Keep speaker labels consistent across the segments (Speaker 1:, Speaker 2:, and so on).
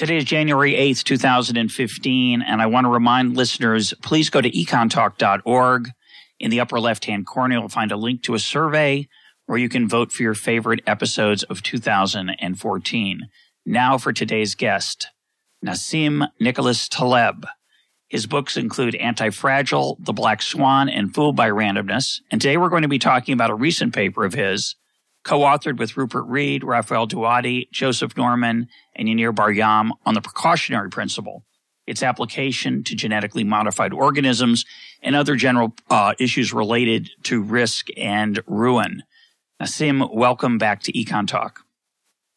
Speaker 1: Today is January 8th, 2015, and I want to remind listeners please go to econtalk.org. In the upper left hand corner, you'll find a link to a survey where you can vote for your favorite episodes of 2014. Now for today's guest, Nassim Nicholas Taleb. His books include Anti-Fragile, The Black Swan, and Fooled by Randomness. And today we're going to be talking about a recent paper of his co-authored with Rupert Read, Raphael Douady, Joseph Norman, and Yaneer Bar-Yam on the precautionary principle, its application to genetically modified organisms, and other general uh, issues related to risk and ruin. Nassim, welcome back to Econ Talk.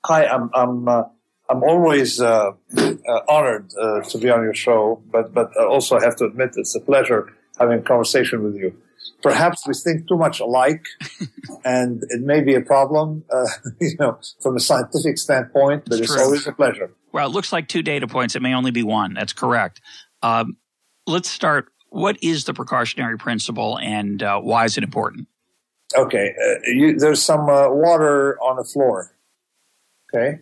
Speaker 2: Hi, I'm I'm uh, I'm always uh, uh honored uh, to be on your show, but but also I have to admit it's a pleasure having a conversation with you perhaps we think too much alike, and it may be a problem, uh, you know, from a scientific standpoint. But it's, it's always a pleasure.
Speaker 1: Well, it looks like two data points. It may only be one. That's correct. Um, let's start. What is the precautionary principle, and uh, why is it important?
Speaker 2: Okay, uh, you, there's some uh, water on the floor. Okay,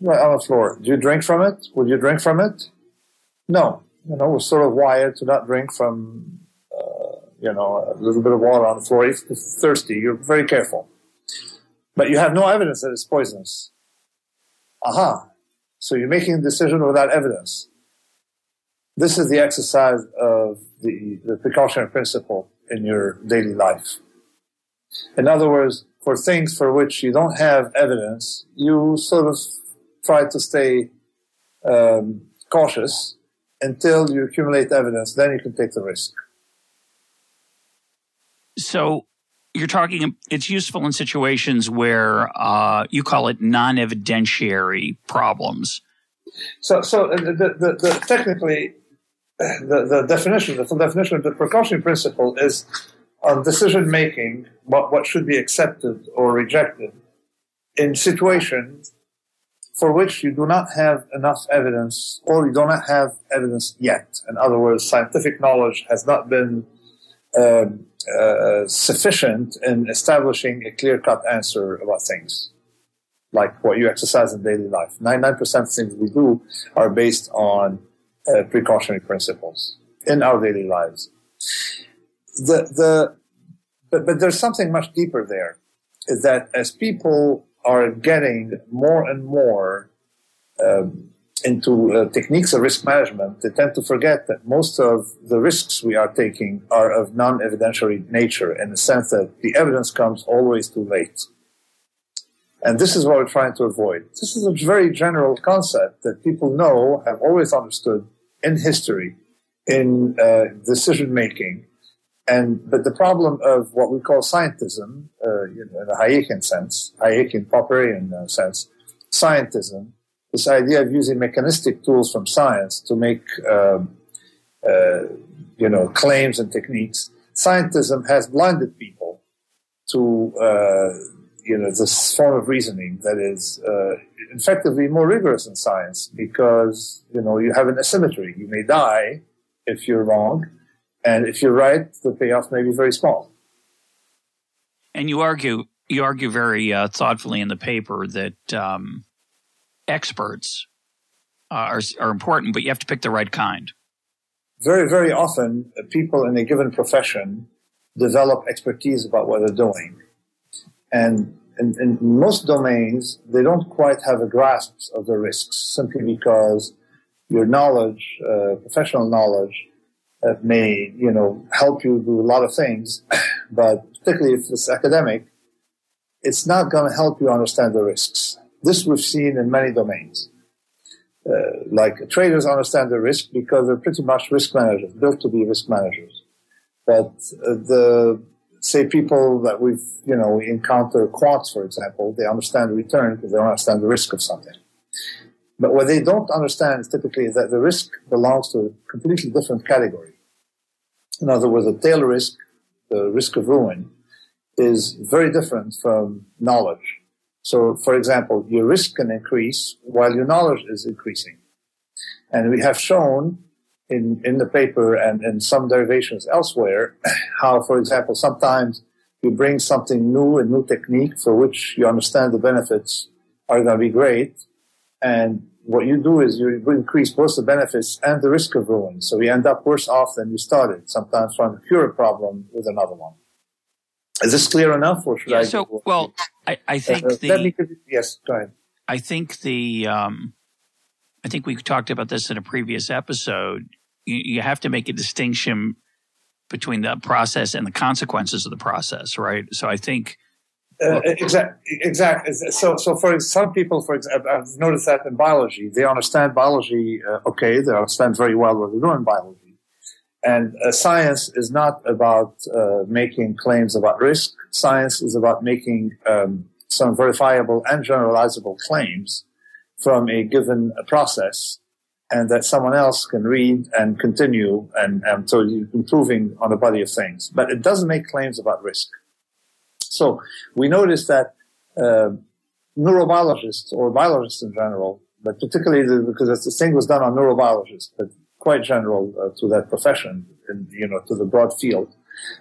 Speaker 2: on the floor. Do you drink from it? Would you drink from it? No. You know, we're sort of wired to not drink from you know, a little bit of water on the floor. If you're thirsty, you're very careful. But you have no evidence that it's poisonous. Aha. So you're making a decision without evidence. This is the exercise of the, the precautionary principle in your daily life. In other words, for things for which you don't have evidence, you sort of try to stay um, cautious until you accumulate evidence. Then you can take the risk.
Speaker 1: So you're talking, it's useful in situations where uh, you call it non evidentiary problems.
Speaker 2: So, so the, the, the, technically, the, the definition, the full definition of the precautionary principle is on decision making, what, what should be accepted or rejected in situations for which you do not have enough evidence or you do not have evidence yet. In other words, scientific knowledge has not been um, uh, sufficient in establishing a clear cut answer about things, like what you exercise in daily life. 99% of things we do are based on uh, precautionary principles in our daily lives. The, the, but, but there's something much deeper there is that as people are getting more and more um, into uh, techniques of risk management, they tend to forget that most of the risks we are taking are of non-evidentiary nature in the sense that the evidence comes always too late. And this is what we're trying to avoid. This is a very general concept that people know, have always understood in history, in uh, decision making. And, but the problem of what we call scientism, uh, in a Hayekian sense, Hayekian Popperian sense, scientism, this idea of using mechanistic tools from science to make, um, uh, you know, claims and techniques. Scientism has blinded people to, uh, you know, this form of reasoning that is uh, effectively more rigorous in science because, you know, you have an asymmetry. You may die if you're wrong, and if you're right, the payoff may be very small.
Speaker 1: And you argue, you argue very uh, thoughtfully in the paper that um, experts uh, are, are important, but you have to pick the right kind.
Speaker 2: Very, very often, people in a given profession develop expertise about what they're doing. And in, in, most domains, they don't quite have a grasp of the risks simply because your knowledge, uh, professional knowledge, uh, may, you know, help you do a lot of things, but particularly if it's academic, it's not going to help you understand the risks. This we've seen in many domains. Uh, like traders understand the risk because they're pretty much risk managers, built to be risk managers. But uh, the say people that we've you know we encounter quants, for example, they understand the return because they don't understand the risk of something. But what they don't understand is typically that the risk belongs to a completely different category. In other words, the tail risk, the risk of ruin, is very different from knowledge. So, for example, your risk can increase while your knowledge is increasing. And we have shown in, in the paper and in some derivations elsewhere how, for example, sometimes you bring something new, a new technique for which you understand the benefits are going to be great. And what you do is you increase both the benefits and the risk of ruin. So you end up worse off than you started, sometimes trying to cure a problem with another one. Is this clear enough, or should
Speaker 1: yeah,
Speaker 2: I?
Speaker 1: So, well, I, I think uh,
Speaker 2: the yes, go ahead.
Speaker 1: I think the um, I think we talked about this in a previous episode. You, you have to make a distinction between the process and the consequences of the process, right? So I think.
Speaker 2: Uh, exactly. Exactly. So, so for some people, for example, I've noticed that in biology, they understand biology. Uh, okay, they understand very well what they're doing in biology and uh, science is not about uh, making claims about risk. Science is about making um, some verifiable and generalizable claims from a given process and that someone else can read and continue and, and so improving on a body of things. But it doesn't make claims about risk. So we notice that uh, neurobiologists or biologists in general, but particularly the, because this thing was done on neurobiologists, but quite general uh, to that profession and you know to the broad field.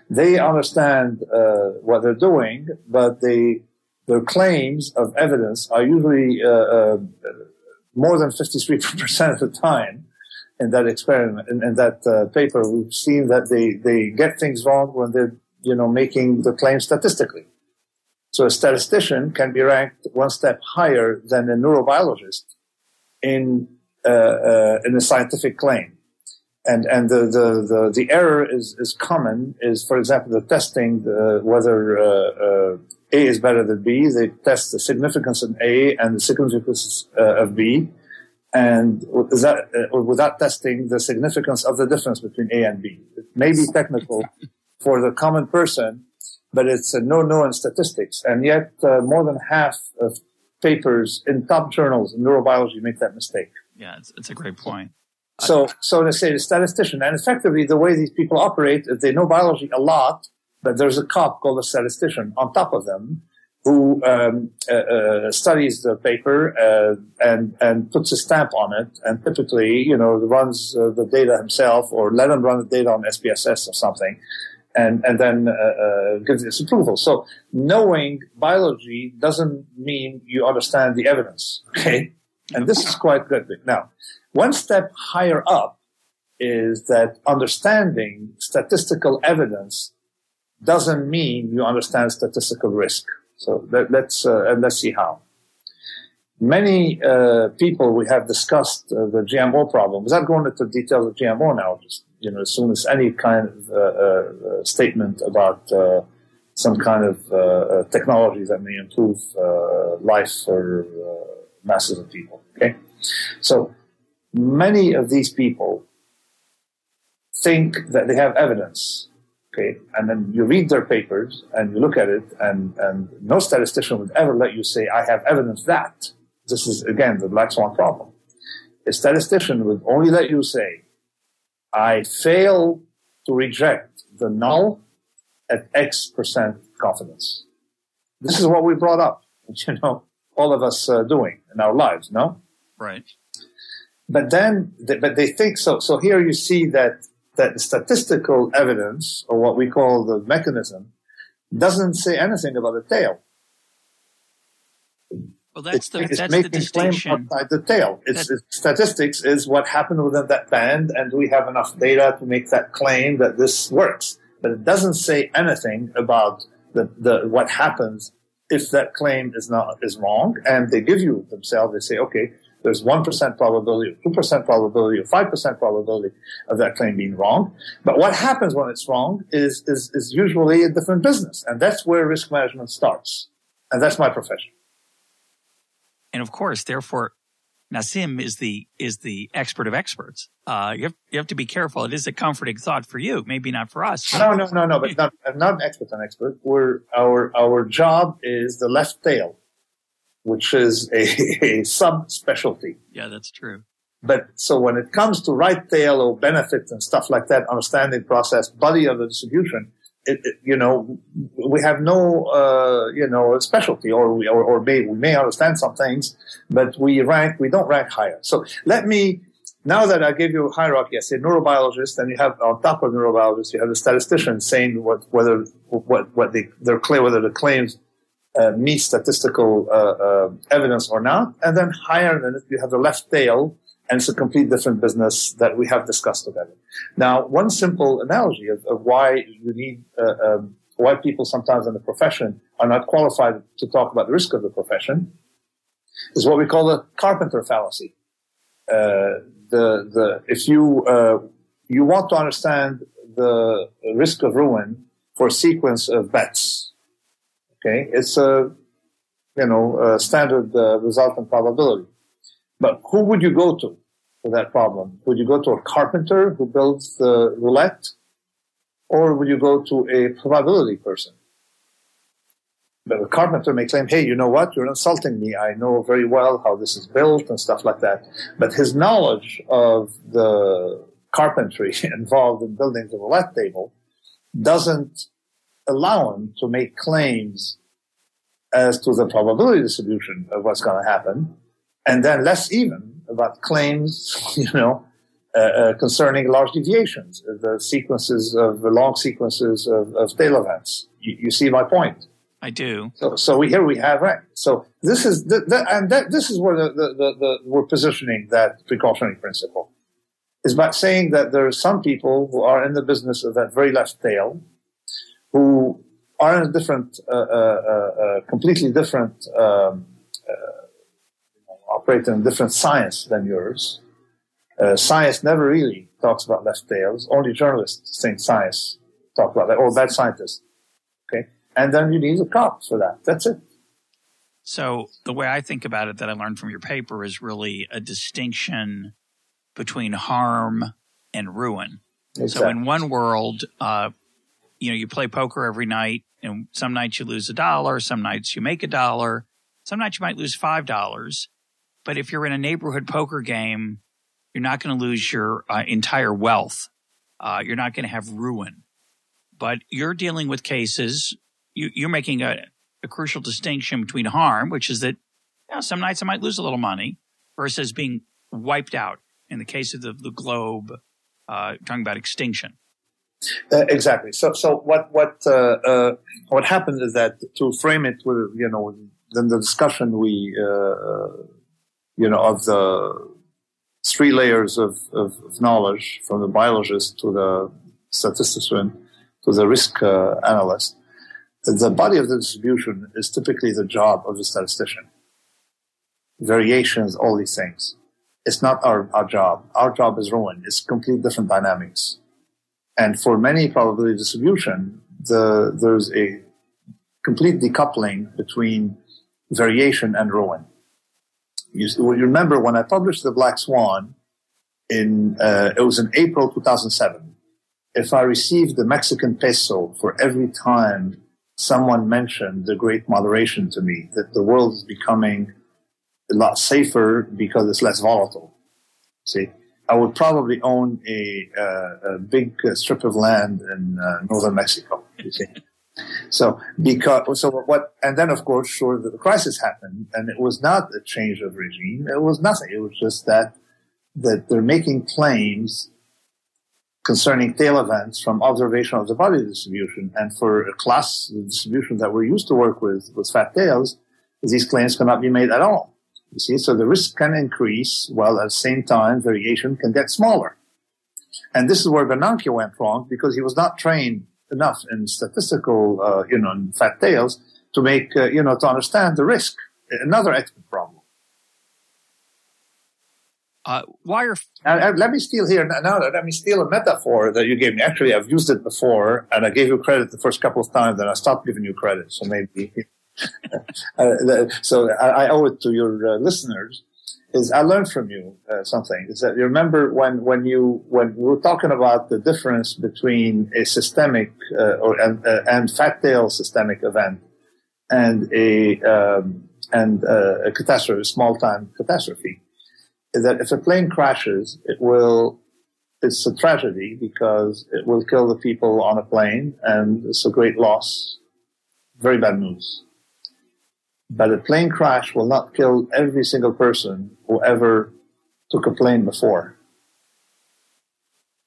Speaker 2: They understand uh, what they're doing, but they their claims of evidence are usually uh, uh more than 53% of the time in that experiment, in, in that uh, paper, we've seen that they, they get things wrong when they're, you know, making the claim statistically. So a statistician can be ranked one step higher than a neurobiologist in in a scientific claim. And, and the, the, the, the, error is, is common is, for example, the testing, the, whether uh, uh, A is better than B. They test the significance of A and the significance uh, of B. And that, uh, without testing the significance of the difference between A and B. It may be technical for the common person, but it's a no-no in statistics. And yet, uh, more than half of papers in top journals in neurobiology make that mistake.
Speaker 1: Yeah, it's, it's a great point.
Speaker 2: So, so to say the statistician, and effectively the way these people operate is they know biology a lot, but there's a cop called a statistician on top of them who um, uh, uh, studies the paper uh, and and puts a stamp on it, and typically, you know, runs uh, the data himself or let him run the data on SPSS or something, and and then uh, uh, gives its approval. So knowing biology doesn't mean you understand the evidence. Okay. And this is quite good. Now, one step higher up is that understanding statistical evidence doesn't mean you understand statistical risk. So let, us uh, let's see how. Many uh, people we have discussed uh, the GMO problem. Without going into details of GMO now, just you know, as soon as any kind of uh, uh, statement about uh, some kind of technology that may improve life for masses of people. So many of these people think that they have evidence. Okay, and then you read their papers and you look at it, and, and no statistician would ever let you say, I have evidence that. This is, again, the black swan problem. A statistician would only let you say, I fail to reject the null at X percent confidence. This is what we brought up, you know, all of us uh, doing in our lives, no?
Speaker 1: Right
Speaker 2: but then, but they think so. So here you see that that statistical evidence, or what we call the mechanism, doesn't say anything about the tail.
Speaker 1: Well, that's the it's that's the distinction.
Speaker 2: Outside the tail, it's, it's, statistics is what happened within that band, and we have enough data to make that claim that this works. But it doesn't say anything about the, the what happens if that claim is not is wrong. And they give you themselves. They say, okay, there's 1% probability, or 2% probability, or 5% probability of that claim being wrong. But what happens when it's wrong is, is, is usually a different business. And that's where risk management starts. And that's my profession.
Speaker 1: And of course, therefore, Nassim is the is the expert of experts. Uh, you have you have to be careful. It is a comforting thought for you, maybe not for us.
Speaker 2: No, no, no, no. But not, I'm not an expert. An expert. We're our our job is the left tail. Which is a, a subspecialty.
Speaker 1: Yeah, that's true.
Speaker 2: But so when it comes to right tail or benefits and stuff like that, understanding process, body of the distribution, it, it, you know, we have no, uh, you know, specialty, or we, or, or may, we may understand some things, but we rank, we don't rank higher. So let me, now that I gave you a hierarchy, I say neurobiologist, and you have on top of neurobiologist, you have the statistician saying what, whether, what, what they, they're clear, whether the claims uh, meet statistical uh, uh, evidence or not, and then higher than it, you have the left tail, and it's a complete different business that we have discussed together. Now, one simple analogy of, of why you need, uh, um, why people sometimes in the profession are not qualified to talk about the risk of the profession is what we call the carpenter fallacy. Uh, the, the, if you, uh, you want to understand the risk of ruin for a sequence of bets, okay, it's a, you know, a standard uh, resultant probability. But who would you go to for that problem? Would you go to a carpenter who builds the roulette? Or would you go to a probability person? But a carpenter may claim, hey, you know what? You're insulting me. I know very well how this is built and stuff like that. But his knowledge of the carpentry involved in building the roulette table doesn't allow him to make claims as to the probability distribution of what's going to happen, and then less even about claims, you know, uh, uh, concerning large deviations, the sequences of the long sequences of, of tail events. You, you, see my point?
Speaker 1: I do.
Speaker 2: So, so we, here we have right. So this is the, the, and that, this is where the, the, the, we're positioning that precautionary principle is by saying that there are some people who are in the business of that very left tail, who are in a different, uh, uh, uh, uh completely different, um, operate in a different science than yours. science never really talks about left tails. Only journalists think science talk about that, or bad scientists. Okay, and then you need a cop for that. That's it.
Speaker 1: So the way I think about it, that I learned from your paper, is really a distinction between harm and ruin. Exactly. So in one world, uh, you know, you play poker every night, and some nights you lose a dollar, some nights you make a dollar, some nights you might lose five dollars. But if you're in a neighborhood poker game, you're not going to lose your uh, entire wealth. Uh, you're not going to have ruin. But you're dealing with cases. You, are making a, a, crucial distinction between harm, which is that you know, some nights I might lose a little money, versus being wiped out. In the case of the, the globe, uh, talking about extinction.
Speaker 2: Uh, exactly. So, so what what uh, uh, what happened is that to frame it with you know then the discussion we uh, you know of the three layers of, of, of, knowledge from the biologist to the statistician to the risk uh, analyst. The body of the distribution is typically the job of the statistician. Variations, all these things. It's not our, our job. Our job is ruin. It's complete different dynamics and for many probability distribution, the, there's a complete decoupling between variation and ruin. You, you remember when I published the Black Swan in, uh, it was in April 2007. If I received the Mexican peso for every time someone mentioned the great moderation to me, that the world is becoming a lot safer because it's less volatile. See? I would probably own a, uh, a big uh, strip of land in uh, northern Mexico. so because so what and then of course sure the crisis happened and it was not a change of regime. It was nothing. It was just that that they're making claims concerning tail events from observation of the body distribution and for a class distribution that we're used to work with with fat tails these claims cannot be made at all you see, so the risk can increase while at the same time variation can get smaller. And this is where Bernanke went wrong because he was not trained enough in statistical, uh, you know, in fat tails to make, uh, you know, to understand the risk. Another ethical problem.
Speaker 1: Uh, why are
Speaker 2: uh, let me steal here now? Let me steal a metaphor that you gave me. Actually, I've used it before, and I gave you credit the first couple of times, and I stopped giving you credit. So maybe uh, so I, I, owe it to your uh, listeners. Is I learned from you uh, something. Is that you remember when when you when we were talking about the difference between a systemic uh, or and, uh, and fat tail systemic event and a um, and uh, a catastrophe, a small time catastrophe, is that if a plane crashes, it will, it's a tragedy because it will kill the people on a plane and it's a great loss. Very bad news. But a plane crash will not kill every single person who ever took a plane before.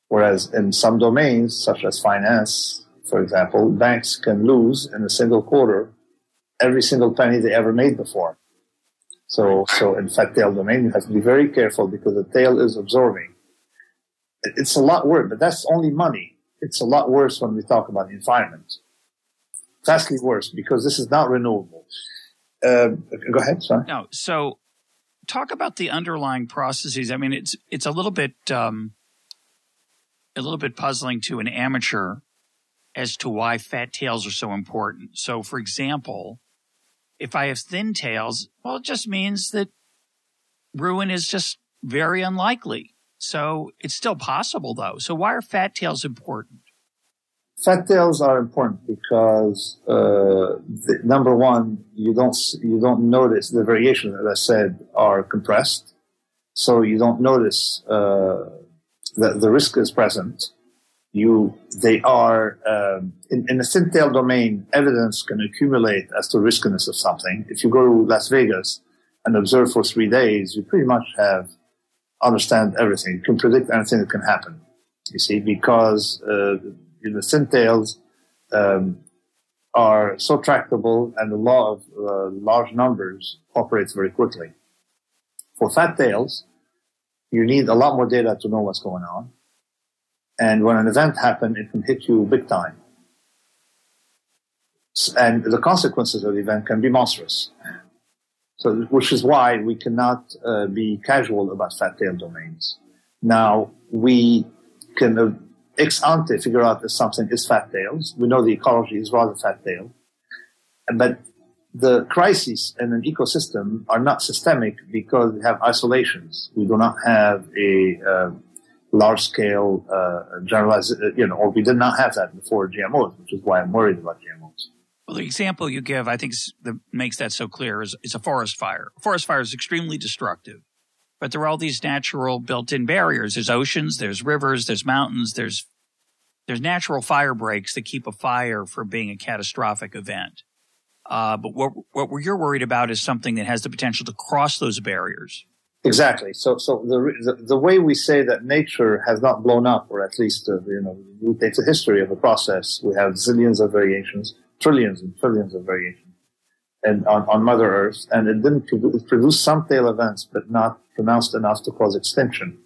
Speaker 2: Whereas in some domains, such as finance, for example, banks can lose in a single quarter every single penny they ever made before. So, so in fat tail domain, you have to be very careful because the tail is absorbing. It's a lot worse, but that's only money. It's a lot worse when we talk about the environment. Vastly worse because this is not renewable. Uh, go ahead. Sorry.
Speaker 1: No. So talk about the underlying processes. I mean, it's, it's a little bit, um, a little bit puzzling to an amateur as to why fat tails are so important. So, for example, if I have thin tails, well, it just means that ruin is just very unlikely. So it's still possible though. So why are fat tails important?
Speaker 2: Fat tails are important because uh, the, number one, you don't you don't notice the variations, that I said, are compressed, so you don't notice uh, that the risk is present. You they are um, in, in the thin tail domain evidence can accumulate as to riskiness of something. If you go to las vegas and observe for three days you pretty much have understand everything. You can predict anything that can happen you see because uh, the thin tails um, are so tractable and the law of uh, large numbers operates very quickly for fat tails you need a lot more data to know what's going on and when an event happens, it can hit you big time. And the consequences of the event can be monstrous. So, which is why we cannot uh, be casual about fat tail domains. Now, we can uh, ex ante figure out that something is fat tails. We know the ecology is rather fat tail. But the crises in an ecosystem are not systemic because we have isolations. We do not have a uh, large scale uh, generalized, uh, you know, or we did not have that before GMOs, which is why I'm worried about GMOs.
Speaker 1: Well, the example you give, I think, that makes that so clear is, is a forest fire. Forest fire is extremely destructive, but there are all these natural built-in barriers. There's oceans, there's rivers, there's mountains, there's there's natural fire breaks that keep a fire from being a catastrophic event. Uh, but what what you're worried about is something that has the potential to cross those barriers.
Speaker 2: Exactly. So, so the, the, the way we say that nature has not blown up, or at least uh, you know, it's a history of a process. We have zillions of variations, trillions and trillions of variations, and on, on Mother Earth, and it didn't produce, some tail events, but not pronounced enough to cause extinction.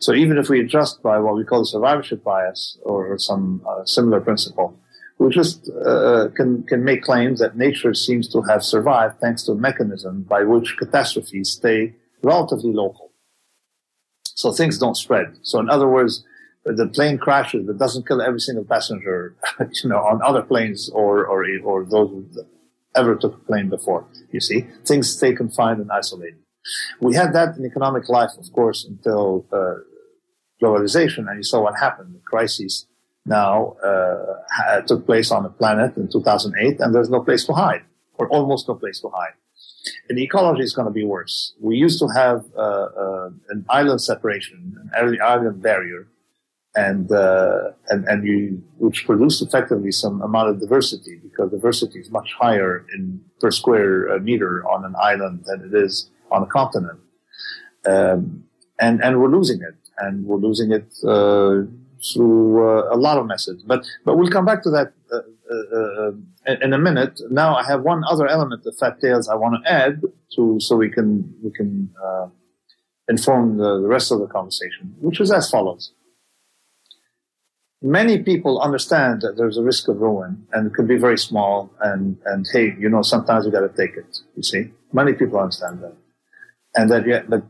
Speaker 2: So even if we adjust by what we call the survivorship bias or some uh, similar principle, we just uh, can can make claims that nature seems to have survived thanks to a mechanism by which catastrophes stay relatively local. So things don't spread. So in other words, the plane crashes, but doesn't kill every single passenger, you know, on other planes or, or, or those ever took a plane before. You see, things stay confined and isolated. We had that in economic life, of course, until uh, globalization, and you saw what happened. The crises now uh, took place on the planet in 2008, and there's no place to hide, or almost no place to hide and the ecology is going to be worse. We used to have uh, uh, an island separation, an early island barrier, and uh, and and you which produced effectively some amount of diversity because diversity is much higher in per square uh, meter on an island than it is on a continent, um, and and we're losing it, and we're losing it uh, through uh, a lot of methods. But but we'll come back to that uh, in a minute. Now I have one other element of fat tails I want to add to so we can we can uh, inform the, the rest of the conversation, which is as follows. Many people understand that there's a risk of ruin and it could be very small and, and hey, you know, sometimes you got to take it. You see, many people understand that. And that yet, but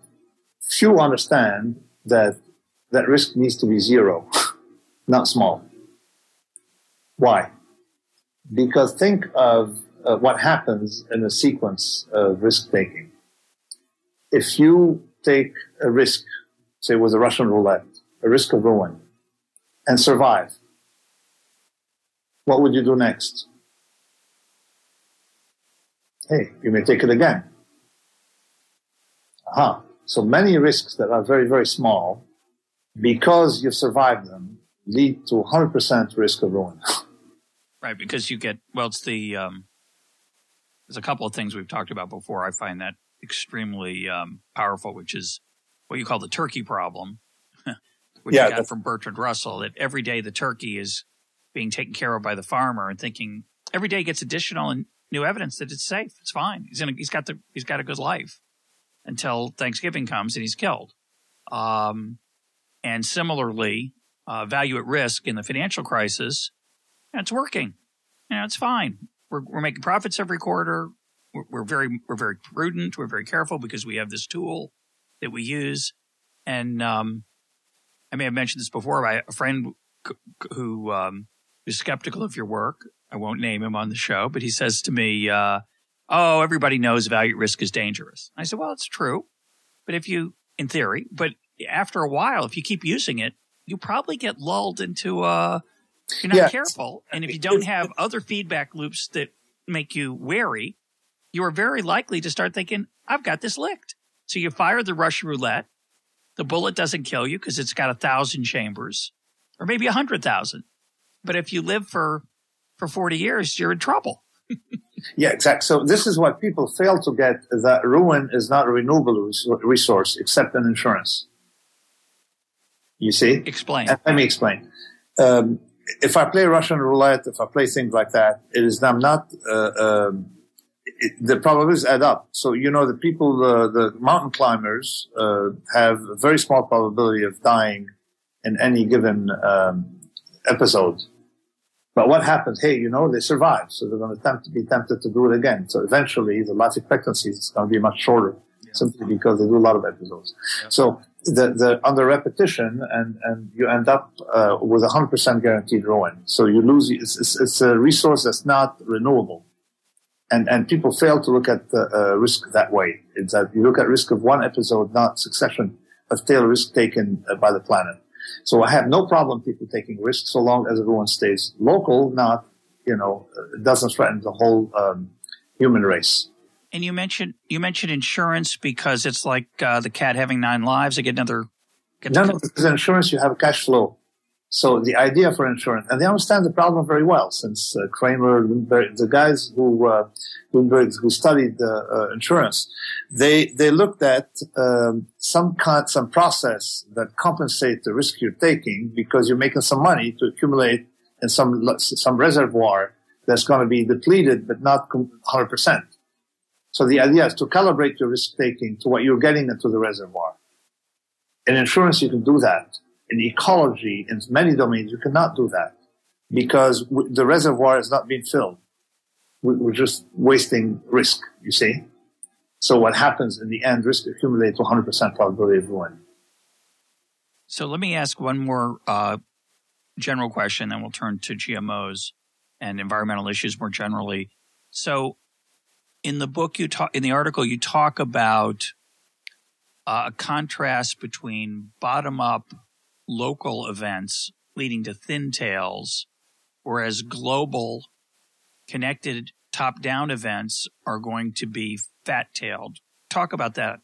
Speaker 2: few understand that that risk needs to be zero, not small. Why? Because think of uh, what happens in a sequence of risk taking. If you take a risk, say with a Russian roulette, a risk of ruin, and survive, what would you do next? hey, you may take it again. Aha. So many risks that are very, very small, because you've survived them, lead to 100% risk of ruin.
Speaker 1: right, because you get, well, it's the, um, there's a couple of things we've talked about before. I find that extremely um, powerful, which is what you call the turkey problem, which yeah, you got from Bertrand Russell, that every day the turkey is being taken care of by the farmer and thinking every day gets additional and new evidence that it's safe. It's fine. He's in a, he's got the, he's got a good life until Thanksgiving comes and he's killed. Um, and similarly, uh, value at risk in the financial crisis, it's working. You know, it's fine. We're, we're making profits every quarter. We're, we're very, we're very prudent. We're very careful because we have this tool that we use. And, um, I may have mentioned this before. I, a friend who, um, is skeptical of your work. I won't name him on the show, but he says to me, uh, oh, everybody knows value at risk is dangerous. I said, well, it's true. But if you, in theory, but after a while, if you keep using it, you probably get lulled into, uh, you're not yeah. careful. And if you don't have other feedback loops that make you wary, you are very likely to start thinking, I've got this licked. So you fire the Russian roulette. The bullet doesn't kill you because it's got a thousand chambers or maybe a hundred thousand. But if you live for, for 40 years, you're in trouble.
Speaker 2: yeah, exactly. So this is what people fail to get that ruin is not a renewable resource except an insurance. You see?
Speaker 1: Explain.
Speaker 2: let me explain. Um, if I play Russian roulette, if I play things like that, it is I'm not. Uh, um, it, the probabilities add up. So you know the people, uh, the mountain climbers, uh, have a very small probability of dying in any given um, episode. But what happens? Hey, you know, they survive, so they're going to attempt to be tempted to do it again. So eventually, the life expectancy is going to be much shorter, yeah. simply because they do a lot of episodes. Yeah. So the, the under repetition, and and you end up uh, with a hundred percent guaranteed ruin. So you lose. It's, it's, it's, a resource that's not renewable, and and people fail to look at the uh, risk that way. It's that you look at risk of one episode, not succession of tail risk taken uh, by the planet. So I have no problem people taking risks so long as everyone stays local, not, you know, doesn't threaten the whole um, human race.
Speaker 1: And you mentioned you mentioned insurance because it's like uh, the cat having nine lives. I get another.
Speaker 2: Get no, no, because insurance you have a cash flow. So the idea for insurance, and they understand the problem very well, since uh, Cramér, the guys who uh, who studied uh, insurance, they they looked at um, some kind, some process that compensates the risk you're taking because you're making some money to accumulate in some some reservoir that's going to be depleted but not 100 percent. So the idea is to calibrate your risk taking to what you're getting into the reservoir. In insurance, you can do that in ecology, in many domains, you cannot do that because the reservoir is not being filled. We're just wasting risk, you see? So what happens in the end, risk accumulates to 100% probability of ruin.
Speaker 1: So let me ask one more uh, general question, then we'll turn to GMOs and environmental issues more generally. So in the book you talk, in the article, you talk about uh, a contrast between bottom up local events leading to thin tails, whereas global connected top down events are going to be fat tailed. Talk about that.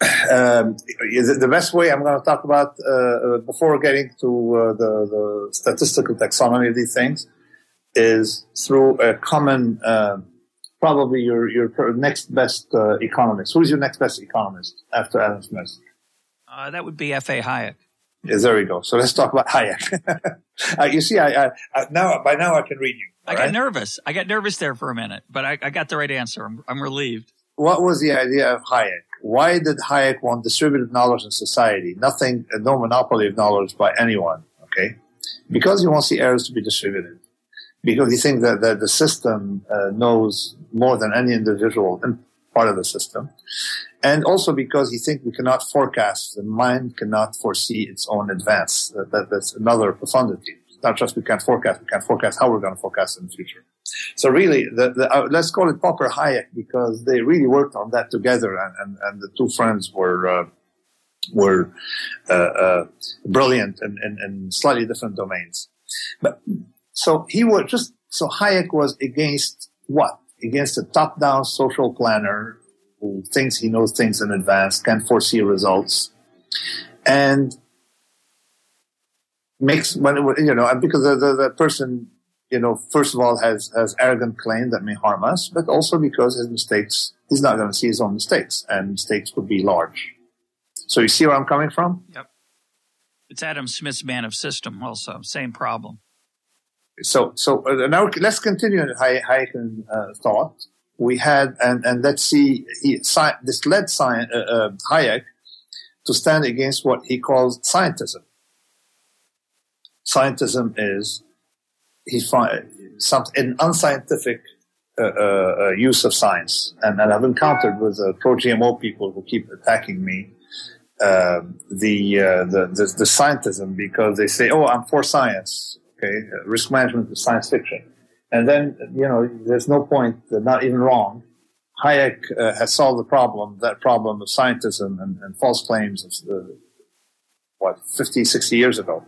Speaker 2: Um, the best way I'm going to talk about uh, uh, before getting to uh, the, the, statistical taxonomy of these things is through a common, uh, probably your your next best uh, economist. Who is your next best economist after Adam Smith?
Speaker 1: Uh, that would be F. A. Hayek.
Speaker 2: There we go. So let's talk about Hayek. uh, you see, I, I, I, now by now I can read you.
Speaker 1: I got nervous. I got nervous there for a minute, but I, I got the right answer. I'm, I'm relieved.
Speaker 2: What was the idea of Hayek? Why did Hayek want distributed knowledge in society? Nothing, no monopoly of knowledge by anyone. Okay, because he wants the errors to be distributed. Because he thinks that, that the system uh, knows more than any individual part of the system and also because he thinks we cannot forecast. The mind cannot foresee its own advance. That, that, that's another profundity. It's not just we can't forecast, we can't forecast how we're going to forecast in the future. So really, the, the, uh, let's call it Popper Hayek because they really worked on that together, and, and, and the two friends were uh, were uh, uh brilliant in, in, in slightly different domains. But so he was just so Hayek was against what against a top-down social planner who thinks he knows things in advance, can foresee results, and makes when you know because the, the, the person you know first of all has has arrogant claim that may harm us, but also because his mistakes he's not going to see his own mistakes, and mistakes would be large. So you see where I'm coming from?
Speaker 1: Yep. It's Adam Smith's man of system, also same problem.
Speaker 2: So so uh, now let's continue in Hayekian uh, thought. We had and and let's see he, sci- this led science, uh, uh, Hayek to stand against what he calls scientism. Scientism is he find some an unscientific uh, uh, uh, use of science, and, and I've encountered with uh, pro GMO people who keep attacking me um, the, the, the the scientism because they say, "Oh, I'm for science." Okay, risk management is science fiction, and then you know there's no point, not even wrong. Hayek uh, has solved the problem, that problem of scientism and, and false claims of what 50, 60 years ago.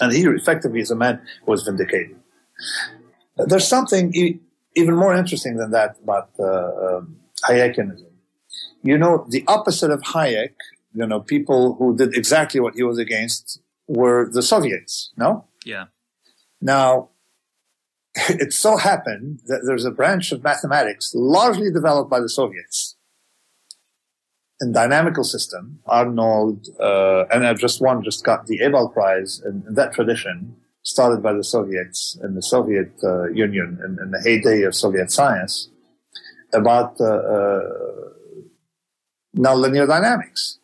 Speaker 2: And he effectively, as a man, was vindicated. There's something e- even more interesting than that about uh, um, Hayekianism. You know, the opposite of Hayek, you know, people who did exactly what he was against were the Soviets, no?
Speaker 1: Yeah.
Speaker 2: Now, it so happened that there's a branch of mathematics largely developed by the Soviets in dynamical system, Arnold, uh, and I've just one just got the Abel Prize in, in, that tradition, started by the Soviets in the Soviet uh, Union in, in, the heyday of Soviet science, about uh, uh nonlinear dynamics.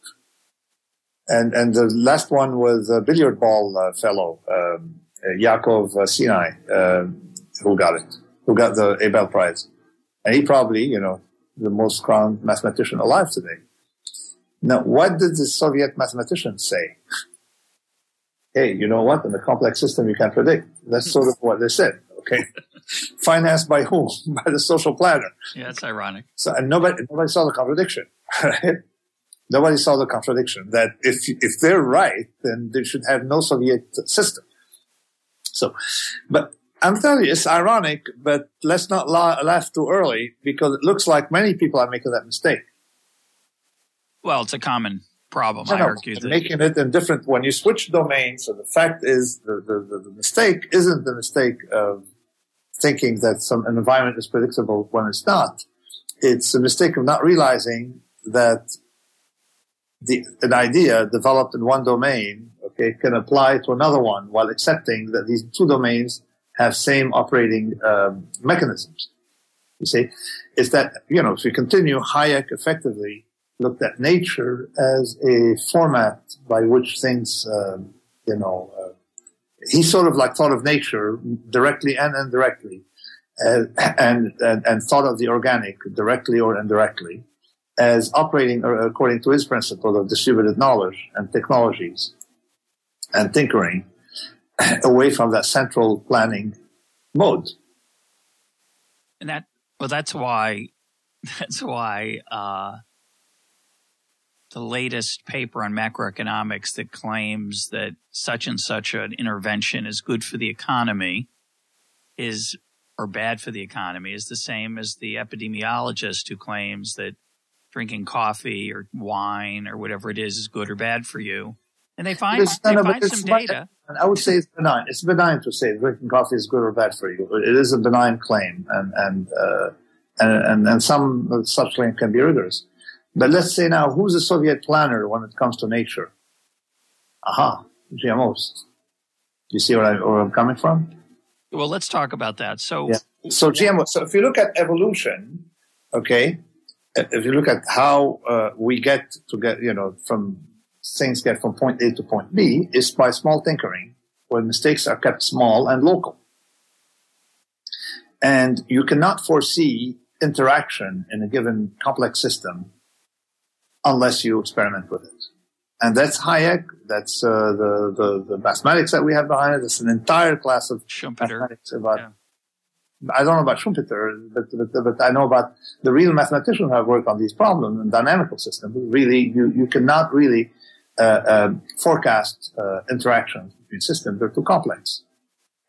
Speaker 2: And and the last one was a billiard ball uh, fellow, um, Yakov Sinai, um, who got it, who got the Abel Prize, and he probably, you know, the most crowned mathematician alive today. Now, what did the Soviet mathematicians say? hey, you know what? In a complex system, you can't predict. That's sort of what they said. Okay, financed by whom? by the social planner.
Speaker 1: Yeah, that's ironic.
Speaker 2: So, and nobody, nobody saw the contradiction. Right? Nobody saw the contradiction that if if they're right, then they should have no Soviet system. So, but I'm telling you, it's ironic, but let's not laugh too early because it looks like many people are making that mistake.
Speaker 1: Well, it's a common problem. I, I argue that
Speaker 2: making it in different when you switch domains. So the fact is, the, the, the mistake isn't the mistake of thinking that some an environment is predictable when it's not. It's a mistake of not realizing that the, an idea developed in one domain, okay, can apply to another one while accepting that these two domains have same operating um, mechanisms. You see, is that you know if we continue, Hayek effectively looked at nature as a format by which things, uh, you know, uh, he sort of like thought of nature directly and indirectly, uh, and, and, and thought of the organic directly or indirectly as operating according to his principle of distributed knowledge and technologies and tinkering away from that central planning mode.
Speaker 1: And that, well, that's why, that's why, uh, the latest paper on macroeconomics that claims that such and such an intervention is good for the economy is or bad for the economy is the same as the epidemiologist who claims that drinking coffee or wine or whatever it is is good or bad for you. And they find, they find some data.
Speaker 2: I would say it's benign. It's benign to say drinking coffee is good or bad for you. It is a benign claim, and and uh, and, and, and some such claim can be rigorous. But let's say now, who's a Soviet planner when it comes to nature? Aha, GMOs. Do you see where, I, where I'm coming from?
Speaker 1: Well, let's talk about that. So,
Speaker 2: yeah. so GMO. So if you look at evolution, okay, if you look at how uh, we get to get, you know, from things get from point A to point B, is by small tinkering, where mistakes are kept small and local. And you cannot foresee interaction in a given complex system unless you experiment with it. And that's Hayek. That's uh, the, the, the mathematics that we have behind it. It's an entire class of
Speaker 1: Schumpeter.
Speaker 2: mathematics about. Yeah. I don't know about Schumpeter, but, but, but, I know about the real mathematicians who have worked on these problems and dynamical systems. Really, you, you cannot really forecast uh, interactions between systems. They're too complex.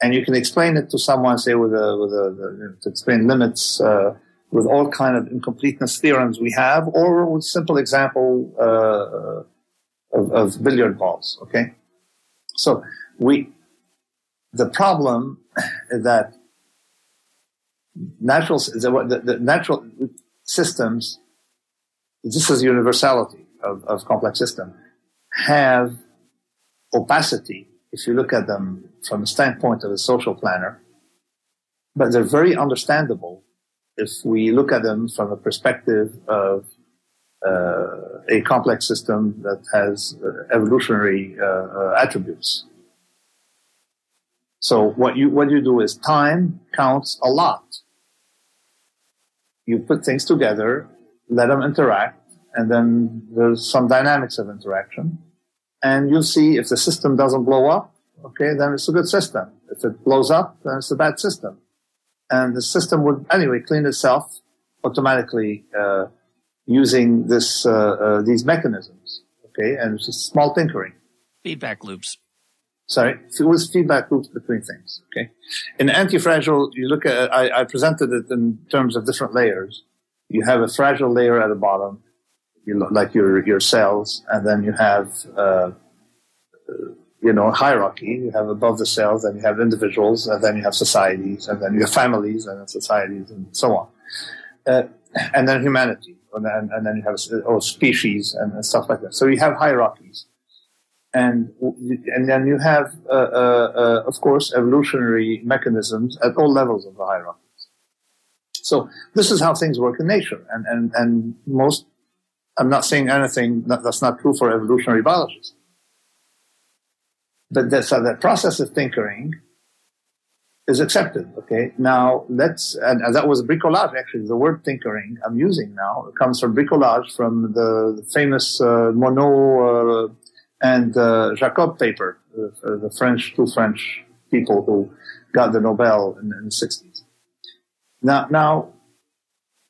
Speaker 2: and you can explain it to someone, say with a with a to explain limits uh, with all kind of incompleteness theorems we have, or with simple example uh, of, of billiard balls. Okay, so we the problem that natural the, the natural systems this is universality of, of complex system have opacity if you look at them from the standpoint of a social planner, but they're very understandable if we look at them from a perspective of uh, a complex system that has uh, evolutionary uh, attributes. So what you what you do is time counts a lot. You put things together, let them interact, and then there's some dynamics of interaction and you'll see if the system doesn't blow up, okay, then it's a good system. If it blows up, then it's a bad system. And the system would anyway clean itself automatically uh, using this uh, uh, these mechanisms, okay, and it's just small tinkering.
Speaker 1: Feedback loops.
Speaker 2: Sorry, it was feedback loops between things. Okay, in anti-fragile, you look at I, I presented it in terms of different layers. You have a fragile layer at the bottom you know, like your your cells, and then you have uh, you know hierarchy. You have above the cells, then you have individuals, and then you have societies, and then you have families, and then societies, and so on, uh, and then humanity, and then, and then you have oh, species and, and, stuff like that. So you have hierarchies, and and then you have, uh, uh, uh of course, evolutionary mechanisms at all levels of the hierarchies. So this is how things work in nature, and and and most I'm not saying anything that, that's not true for evolutionary biologists. But that, so that process of tinkering is accepted. Okay. Now let's, and, and, that was bricolage actually. The word tinkering I'm using now comes from bricolage from the, the famous uh, Monod uh, and uh, Jacob paper, uh, the French, two French people who got the Nobel in, in the 60s. Now, now,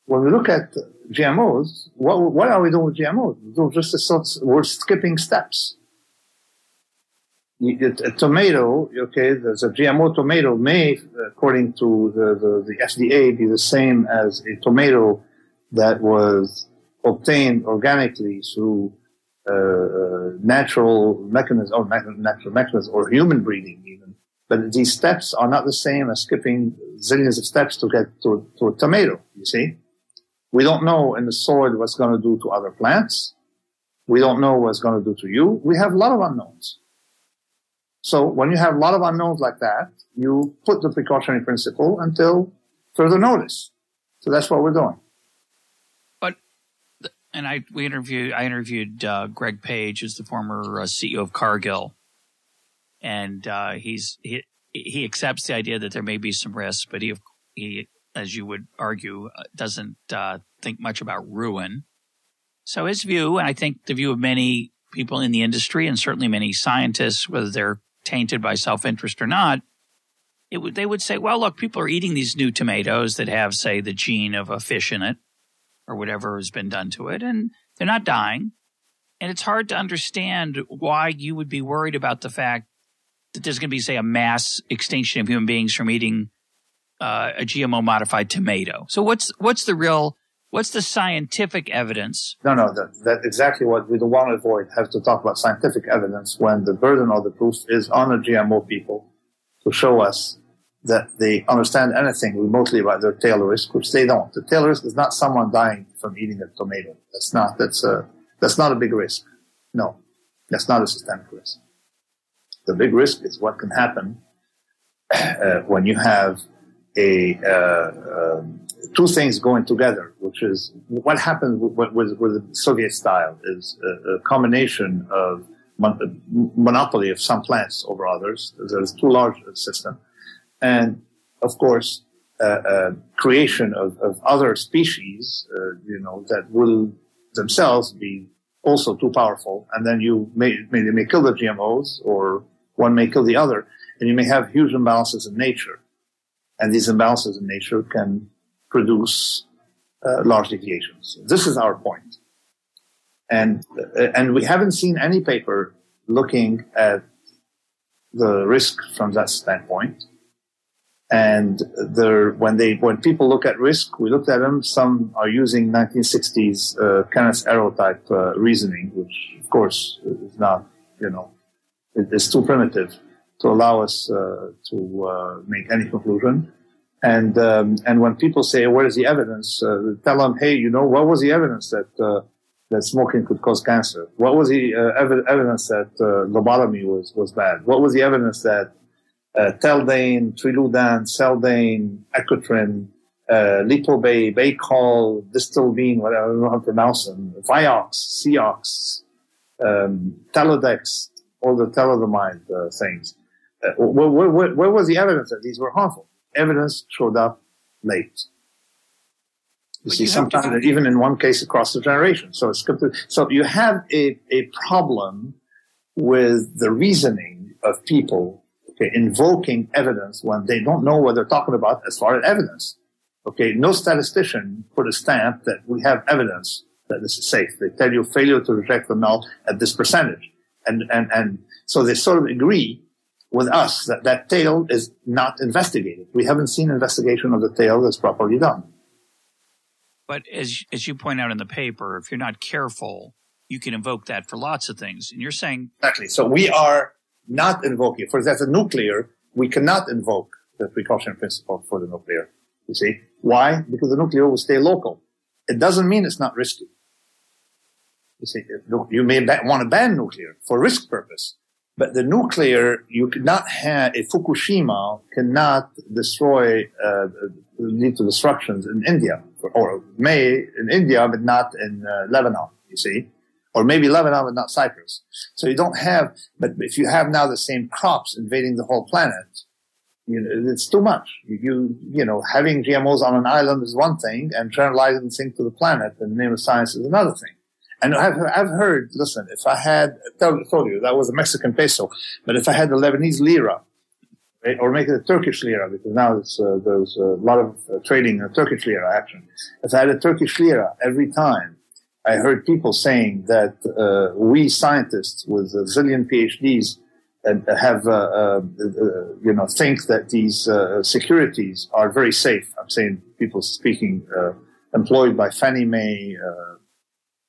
Speaker 2: when we look at GMOs, what, what are we doing with GMOs? We're just sort we're skipping steps. A, a tomato, okay, there's a GMO tomato may, according to the, the, the FDA, be the same as a tomato that was obtained organically through uh, uh natural mechanism or natural mechanism or human breeding even. But these steps are not the same as skipping zillions of steps to get to, to a tomato, you see? We don't know in the soil what's going to do to other plants. We don't know what's going to do to you. We have a lot of unknowns. So when you have a lot of unknowns like that, you put the precautionary principle until further notice. So that's what we're doing.
Speaker 1: But, and I, we interviewed, I interviewed uh, Greg Page, who's the former uh, CEO of Cargill. And uh, he's, he, he accepts the idea that there may be some risks, but he, he as you would argue, uh, doesn't uh, think much about ruin. So his view, and I think the view of many people in the industry, and certainly many scientists, whether they're tainted by self-interest or not, it would, they would say, well, look, people are eating these new tomatoes that have, say, the gene of a fish in it or whatever has been done to it, and they're not dying. And it's hard to understand why you would be worried about the fact that there's going to be, say, a mass extinction of human beings from eating uh, a GMO modified tomato. So what's what's the real what's the scientific evidence?
Speaker 2: No, no, that, that's exactly what we don't want to avoid. Have to talk about scientific evidence when the burden of the proof is on the GMO people to show us that they understand anything remotely about their tail risk, which they don't. The tail risk is not someone dying from eating a tomato. That's not. That's a that's not a big risk. No, that's not a systemic risk. The big risk is what can happen uh, when you have a uh, um, two things going together, which is what happened with, with, with the Soviet style is a, a combination of mon- monopoly of some plants over others. There's too large a system, and of course, uh, uh, creation of, of, other species, uh, you know, that will themselves be also too powerful, and then you may, may they may kill the GMOs, or one may kill the other, and you may have huge imbalances in nature. And these imbalances in nature can produce uh, large deviations. This is our point. And, uh, and we haven't seen any paper looking at the risk from that standpoint. And there, when they, when people look at risk, we looked at them. Some are using 1960s uh, Kenneth Arrow type uh, reasoning, which of course is not, you know, it's too primitive to allow us uh, to uh, make any conclusion. And um, and when people say, "Where is the evidence?" Uh, tell them, "Hey, you know, what was the evidence that uh, that smoking could cause cancer? What was the ev- evidence that lobotomy was was bad? What was the evidence that uh, Teldane, Triludan, Seldane, Ecotrin, uh, Lipobay, Baycol, Distilbene, whatever, I don't know how to pronounce them, Vioxx, Ceox, um, all the thalidomide uh, things. Uh, where, where, where, was the evidence that these were harmful? Evidence showed up late. You but see, you sometimes even in one case across the generation. So it's so you have a, a problem with the reasoning of people okay, invoking evidence when they don't know what they're talking about as far as evidence. Okay, no statistician put a stamp that we have evidence that this is safe. They tell you failure to reject the null at this percentage. And, and, and so they sort of agree with us that that tail is not investigated. We haven't seen investigation of the tail that's properly done.
Speaker 1: But as, as you point out in the paper, if you're not careful, you can invoke that for lots of things. And you're saying.
Speaker 2: Exactly. So we are not invoking. For example, nuclear, we cannot invoke the precaution principle for the nuclear. You see? Why? Because the nuclear will stay local. It doesn't mean it's not risky. You see, you may want to ban nuclear for risk purpose, but the nuclear, you cannot have, a Fukushima cannot destroy, uh, lead to destructions in India, or may in India, but not in uh, Lebanon, you see? or maybe Lebanon, but not Cyprus. So you don't have, but if you have now the same crops invading the whole planet, you know, it's too much. You, you know, having GMOs on an island is one thing, and generalizing things to the planet in the name of science is another thing. And I've, I've heard, listen, if I had, I told you, that was a Mexican peso, but if I had the Lebanese lira, right, or make it a Turkish lira, because now uh, there's a lot of uh, trading in Turkish lira action. If I had a Turkish lira every time I heard people saying that uh, we scientists with a zillion PhDs uh, have, uh, uh, uh, you know, think that these uh, securities are very safe. I'm saying people speaking employed by Fannie Mae,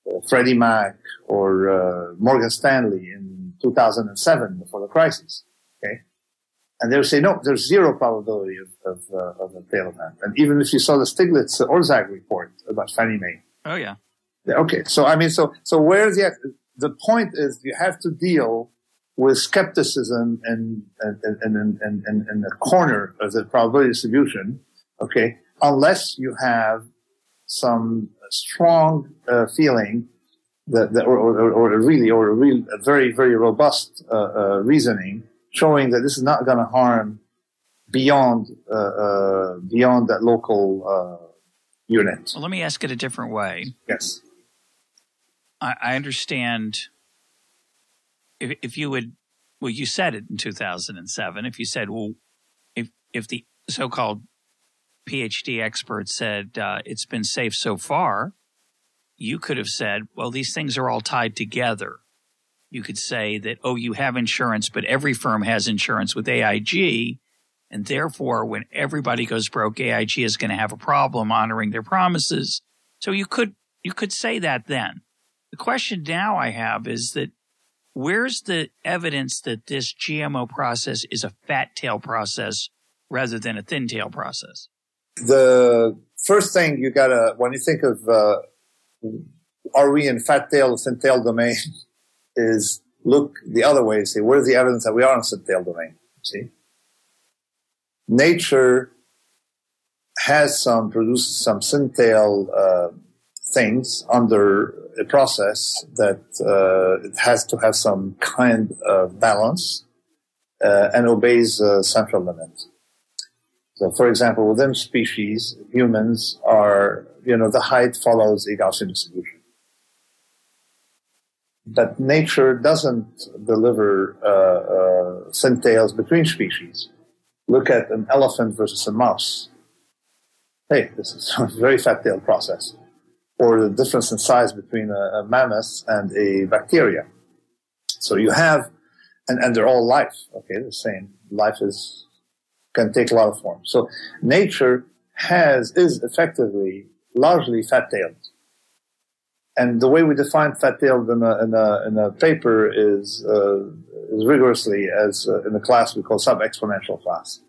Speaker 2: Uh, Freddie Mac, or uh, Morgan Stanley in 2007 before the crisis. Okay. And they would say, no, there's zero probability of, of, uh, of a tail event. And even if you saw the Stiglitz Orszag report about Fannie Mae.
Speaker 1: Oh, yeah
Speaker 2: Okay, so I mean, so so where's the the point is you have to deal with skepticism and and and and and, and the corner of the probability distribution. Okay, unless you have some strong uh, feeling that, that or, or, or, really or a real a very very robust uh, uh, reasoning showing that this is not going to harm beyond uh, uh, beyond that local uh, unit.
Speaker 1: Well, let me ask it a different way.
Speaker 2: Yes.
Speaker 1: I, I understand if, if you would, well, you said it in 2007. If you said, well, if, if the so called PhD expert said uh, it's been safe so far, you could have said, well, these things are all tied together. You could say that, oh, you have insurance, but every firm has insurance with AIG. And therefore, when everybody goes broke, AIG is going to have a problem honoring their promises. So you could, you could say that then. The question now I have is that where's the evidence that this GMO process is a fat tail process rather than a thin tail process?
Speaker 2: The first thing you gotta, when you think of, uh, are we in fat tail thin tail domain, is look the other way and say, where's the evidence that we are in thin tail domain? See? Nature has some, produces some thin tail, uh, things under a process that uh, it has to have some kind of balance uh, and obeys a central limit. So, for example, within species, humans are, you know, the height follows a Gaussian distribution. But nature doesn't deliver uh, uh, between species. Look at an elephant versus a mouse. Hey, this is a very fat tail process or the difference in size between a, a mammoth and a bacteria. So you have, and, and they're all life, okay, the same. Life is can take a lot of forms. So nature has is effectively largely fat-tailed. And the way we define fat-tailed in a, in a, in a paper is, uh, is rigorously as uh, in a class we call sub-exponential class.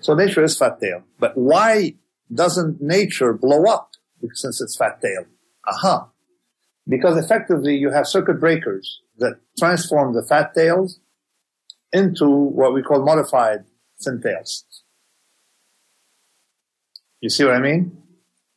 Speaker 2: So nature is fat-tailed. But why doesn't nature blow up since it's fat-tailed? Aha. Because effectively you have circuit breakers that transform the fat tails into what we call modified thin tails. You see what I mean?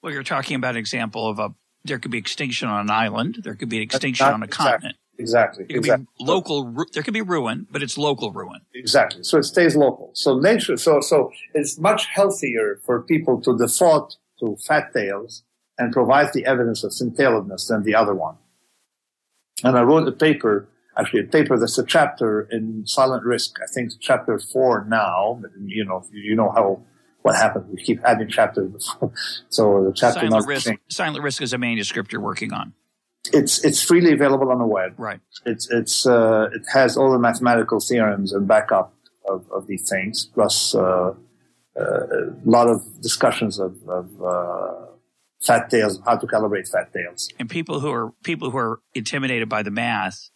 Speaker 1: Well, you're talking about an example of a there could be extinction on an island, there could be an extinction on a
Speaker 2: exactly,
Speaker 1: continent.
Speaker 2: Exactly.
Speaker 1: There could
Speaker 2: exactly.
Speaker 1: be local. There could be ruin, but it's local ruin.
Speaker 2: Exactly. So it stays local. So nature, so, so it's much healthier for people to default to fat tails and provide the evidence of thin-tailedness than the other one. And I wrote a paper, actually a paper that's a chapter in Silent Risk. I think chapter four now, you know, you know how, what happened. We keep adding chapters before. So the chapter
Speaker 1: Silent risk. Silent risk is a manuscript you're working on,
Speaker 2: it's, it's freely available on the web.
Speaker 1: right?
Speaker 2: it's it's uh, it has all the mathematical theorems and backup of, of these things, plus uh, uh, a lot of discussions of, of uh, fat tails, how to calibrate fat tails.
Speaker 1: And people who are people who are intimidated by the math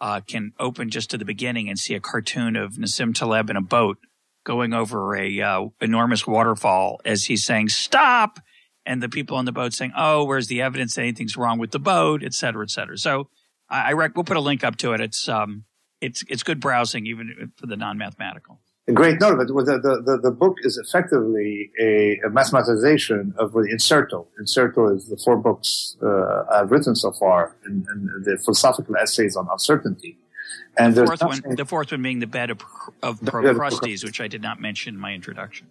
Speaker 1: uh, can open just to the beginning and see a cartoon of Nassim Taleb in a boat going over a uh, enormous waterfall as he's saying "stop," and the people on the boat saying, "Oh, where's the evidence that anything's wrong with the boat?" et cetera, et cetera. So I, I rec- we'll put a link up to it. It's um it's it's good browsing even for the non-mathematical.
Speaker 2: Great note, but the, the, the, book is effectively a, a mathematization of the Incerto. Incerto is the four books uh, I've written so far, and, and the philosophical essays on uncertainty. And
Speaker 1: The fourth one, the fourth one being the bed of, of
Speaker 2: of
Speaker 1: Procrustes, which I did not mention in my introduction.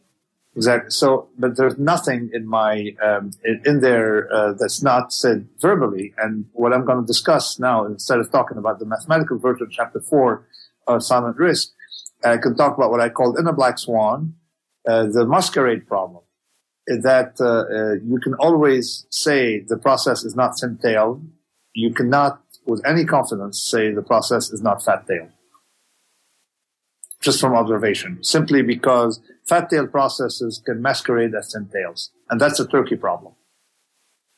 Speaker 2: Exactly. So, but there's nothing in my um, in, in there uh, that's not said verbally. And what I'm going to discuss now, instead of talking about the mathematical version, of chapter four of Silent Risk, I can talk about what I called in a black swan, uh, the masquerade problem. That uh, uh, you can always say the process is not thin-tailed. You cannot, with any confidence, say the process is not fat-tailed. Just from observation, simply because fat-tailed processes can masquerade as thin tails, and that's a turkey problem.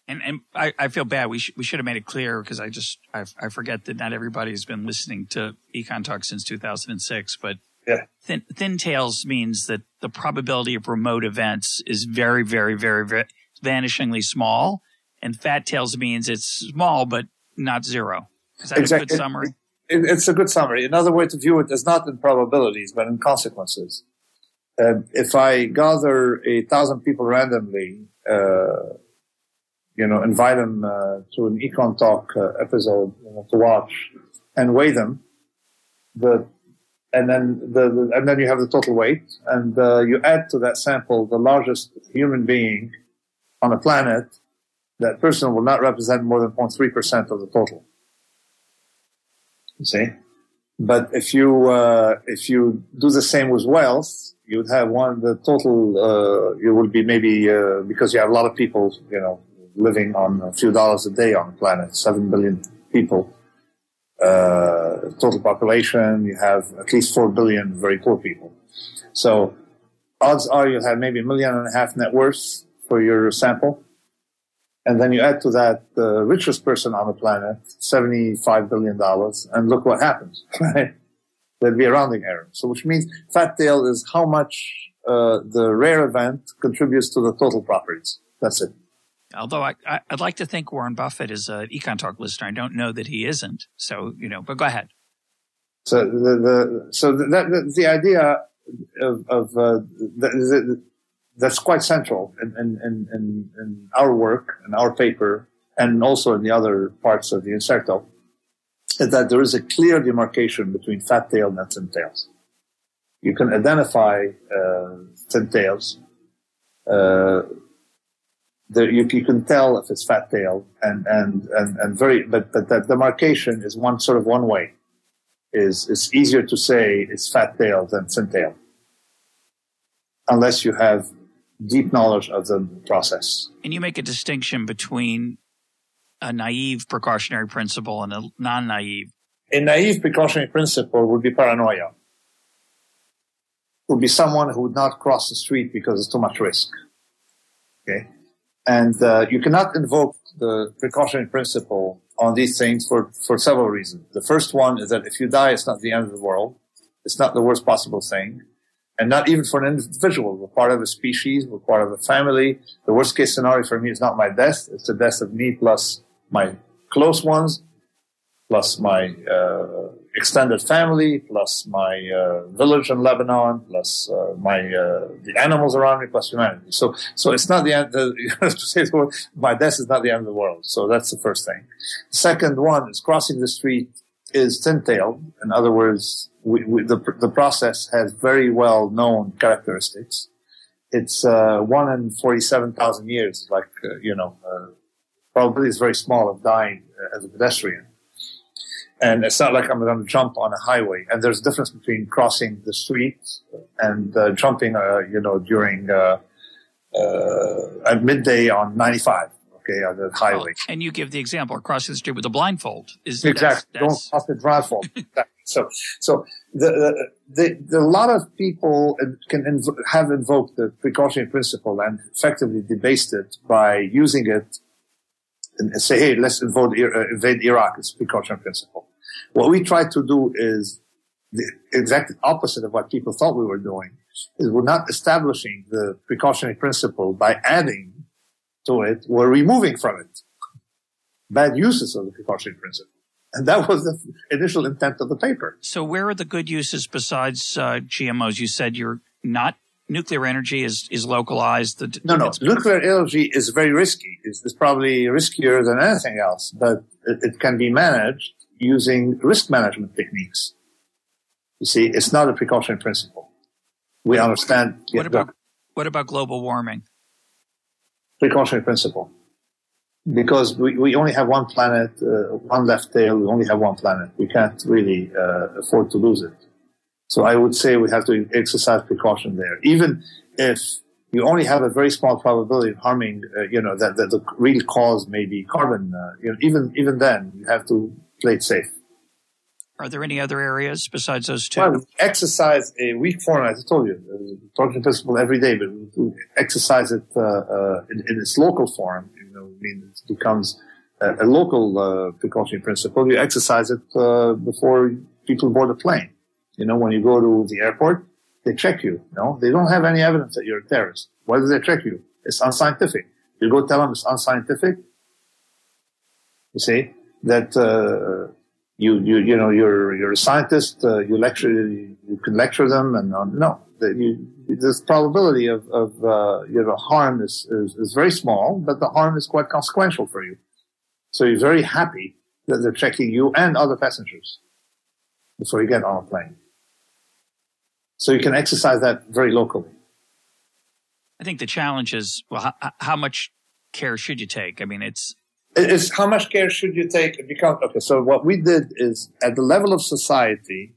Speaker 1: And, and I, I feel bad. We, sh- we should have made it clear because I just I, I forget that not everybody has been listening to EconTalk since 2006. But
Speaker 2: Yeah.
Speaker 1: thin, thin tails means that the probability of remote events is very, very, very, very vanishingly small, and fat tails means it's small but not zero. Is that a good summary?
Speaker 2: It, it's a good summary. Another way to view it is not in probabilities, but in consequences. Uh, if I gather a thousand people randomly, uh, you know, invite them uh, to an EconTalk uh, episode you know, to watch, and weigh them, the and then the, the and then you have the total weight, and uh, you add to that sample the largest human being on the planet. That person will not represent more than 0.3 percent of the total. You see, but if you uh, if you do the same with wealth, you would have one the total. Uh, you would be maybe uh, because you have a lot of people, you know, living on a few dollars a day on the planet, seven billion people. Uh, total population, you have at least four billion very poor people. So odds are you'll have maybe a million and a half net worth for your sample. And then you add to that the richest person on the planet, $75 billion, and look what happens, right? There'd be a rounding error. So which means fat tail is how much uh, the rare event contributes to the total properties. That's it.
Speaker 1: Although I, I, I'd like to think Warren Buffett is an EconTalk listener. I don't know that he isn't. So, you know, but go ahead.
Speaker 2: So the, the so the, the idea of, of uh, the, that's quite central in, in, in, in our work and our paper, and also in the other parts of the Incerto, is that there is a clear demarcation between fat tail nets and thin tails. You can identify uh, thin tails. Uh, the, you, you can tell if it's fat tail and, and, and, and very, but, but that demarcation is one sort of one way is it's easier to say it's fat tail than thin tail, unless you have deep knowledge of the process.
Speaker 1: And you make a distinction between a naive precautionary principle and a non-naive.
Speaker 2: A naive precautionary principle would be paranoia. would be someone who would not cross the street because it's too much risk. Okay. And uh, you cannot invoke the precautionary principle on these things for, for several reasons. The first one is that if you die, it's not the end of the world. It's not the worst possible thing. And not even for an individual. We're part of a species. We're part of a family. The worst case scenario for me is not my death. It's the death of me plus my close ones, plus my uh, extended family, plus my uh, village in Lebanon, plus uh, my uh, the animals around me, plus humanity. So, so it's not the end. The, to say my death is not the end of the world. So that's the first thing. Second one is crossing the street is thin-tailed. In other words, we, we, the the process has very well known characteristics. It's uh, one in forty-seven thousand years. Like uh, you know, probably is very small of dying as a pedestrian and it's not like I'm going to jump on a highway. And there's a difference between crossing the street and uh, jumping, uh, you know, during uh, uh at midday on 95. Okay, on the highway.
Speaker 1: Oh, and you give the example of crossing the street with a blindfold. Is
Speaker 2: exactly that's, that's... don't cross the blindfold. so, so the, the, the, a lot of people can inv- have invoked the precautionary principle and effectively debased it by using it and say, hey, let's invade, uh, invade Iraq. It's precautionary principle. What we tried to do is the exact opposite of what people thought we were doing. Is we're not establishing the precautionary principle by adding to it, we're removing from it bad uses of the precautionary principle. And that was the initial intent of the paper.
Speaker 1: So where are the good uses besides uh, GMOs? You said you're not nuclear energy is, is localized. The,
Speaker 2: no, no. Nuclear energy is very risky. It's, it's probably riskier than anything else, but it, it, can be managed using risk management techniques. You see, it's not a precautionary principle. We what understand.
Speaker 1: What about, what about global warming?
Speaker 2: Precautionary principle. Because we, we only have one planet, uh, one left tail, we only have one planet. We can't really uh, afford to lose it. So I would say we have to exercise precaution there. Even if you only have a very small probability of harming, uh, you know, that, that the real cause may be carbon, uh, you know, even, even then you have to play it safe.
Speaker 1: Are there any other areas besides those two?
Speaker 2: Well, exercise a weak form, as I told you, talking principle every day, but exercise it uh, uh, in, in, its local form. You know, I mean, it becomes a, a local uh, precautionary principle. You exercise it uh, before people board a plane. You know, when you go to the airport, they check you. You know, they don't have any evidence that you're a terrorist. Why do they check you? It's unscientific. You go tell them it's unscientific. You see that uh, you you you know you're you're a scientist. Uh, you lecture you can lecture them and uh, no, that you this probability of of uh, you know harm is, is is very small, but the harm is quite consequential for you. So you're very happy that they're checking you and other passengers before you get on a plane. So you can exercise that very locally.
Speaker 1: I think the challenge is well, how, how much care should you take? I mean, it's
Speaker 2: it's how much care should you take? Because okay, so what we did is at the level of society,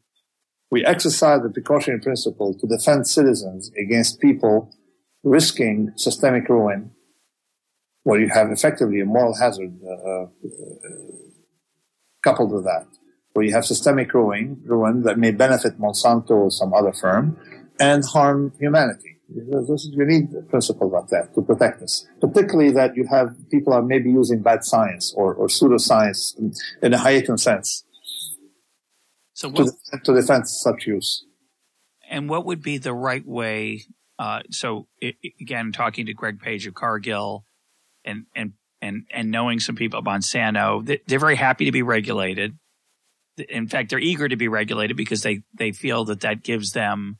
Speaker 2: we exercised the precautionary principle to defend citizens against people risking systemic ruin, where you have effectively a moral hazard uh, uh, coupled with that where you have systemic ruin, ruin that may benefit Monsanto or some other firm and harm humanity. This is, we need principles like that to protect us, particularly that you have people are maybe using bad science or, or pseudoscience in, in a heightened sense so what, to, to defend such use.
Speaker 1: And what would be the right way? Uh, so it, again, talking to Greg Page of Cargill and, and, and, and knowing some people at Monsanto, they're very happy to be regulated in fact, they're eager to be regulated because they, they feel that that gives them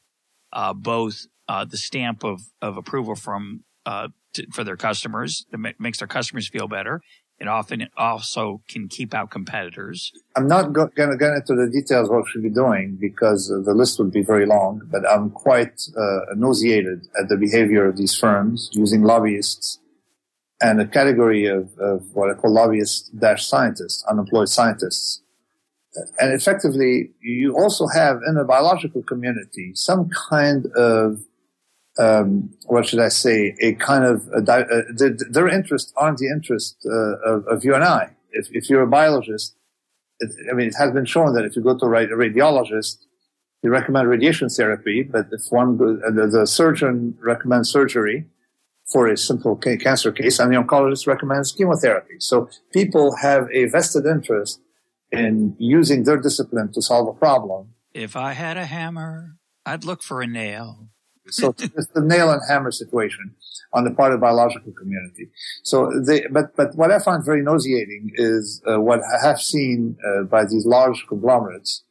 Speaker 1: uh, both uh, the stamp of, of approval from uh, to, for their customers. It makes their customers feel better. It often also can keep out competitors.
Speaker 2: I'm not go- going to get into the details of what we should be doing because the list would be very long, but I'm quite uh, nauseated at the behavior of these firms using lobbyists and a category of, of what I call lobbyists dash scientists, unemployed scientists and effectively, you also have in the biological community some kind of um, what should I say? A kind of a uh, their, interests aren't the interest uh, of, of, you and I. If, if you're a biologist, it, I mean, it has been shown that if you go to a radiologist, You recommend radiation therapy, but if one, the, the surgeon recommends surgery for a simple cancer case, and the oncologist recommends chemotherapy. So people have a vested interest in using their discipline to solve a problem.
Speaker 1: If I had a hammer, I'd look for a nail.
Speaker 2: So it's the nail and hammer situation on the part of the biological community. So they, but, but what I find very nauseating is uh, what I have seen uh, by these large conglomerates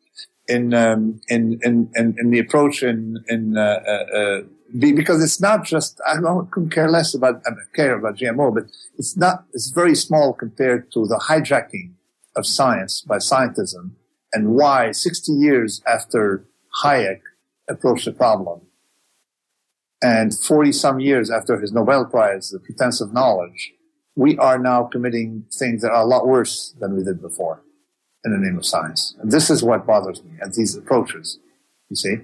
Speaker 2: in, um, in, in, in, in, the approach in, in, uh, uh, uh because it's not just, I don't couldn't care less about, I care about GMO, but it's not, it's very small compared to the hijacking of science by scientism and why 60 years after Hayek approached the problem and 40 some years after his Nobel Prize, the pretense of knowledge, we are now committing things that are a lot worse than we did before in the name of science. And this is what bothers me at these approaches. You see?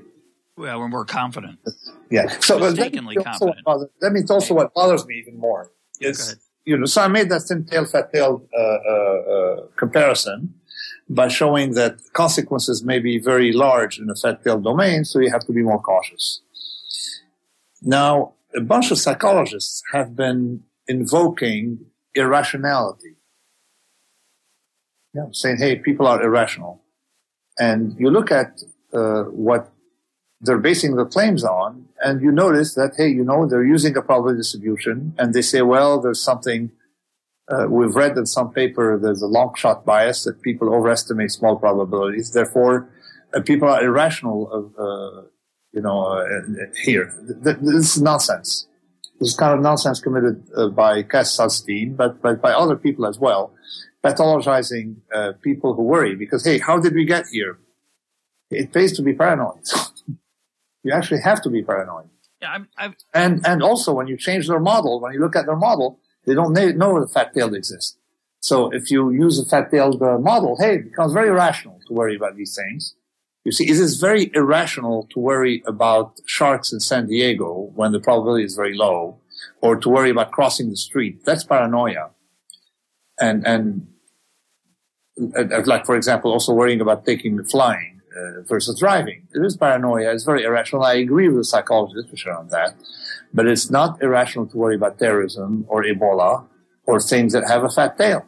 Speaker 1: Well, when we're more confident.
Speaker 2: Yeah. So
Speaker 1: mistakenly confident.
Speaker 2: Bothers, that means also what bothers me even more is, you know, so I made that thin tail, fat tail uh, uh, uh, comparison by showing that consequences may be very large in a fat tail domain, so you have to be more cautious. Now, a bunch of psychologists have been invoking irrationality. Yeah, saying, hey, people are irrational. And you look at uh, what they're basing the claims on, and you notice that, hey, you know, they're using a probability distribution, and they say, well, there's something, uh, we've read in some paper, there's a long shot bias that people overestimate small probabilities. Therefore, uh, people are irrational uh, you know, uh, here. This is nonsense. This is kind of nonsense committed uh, by Cass Sunstein, but, but by other people as well, pathologizing uh, people who worry because, hey, how did we get here? It pays to be paranoid. you actually have to be paranoid.
Speaker 1: Yeah, I'm, I'm,
Speaker 2: and and also when you change their model, when you look at their model, they don't know the fat-tailed exists. So if you use a fat-tailed uh, model, hey, it becomes very rational to worry about these things. You see, it is very irrational to worry about sharks in San Diego when the probability is very low, or to worry about crossing the street. That's paranoia. And, and, uh, like, for example, also worrying about taking the flying uh, versus driving. It is paranoia. It's very irrational. I agree with the psychologist for sure on that. But it's not irrational to worry about terrorism or Ebola or things that have a fat tail.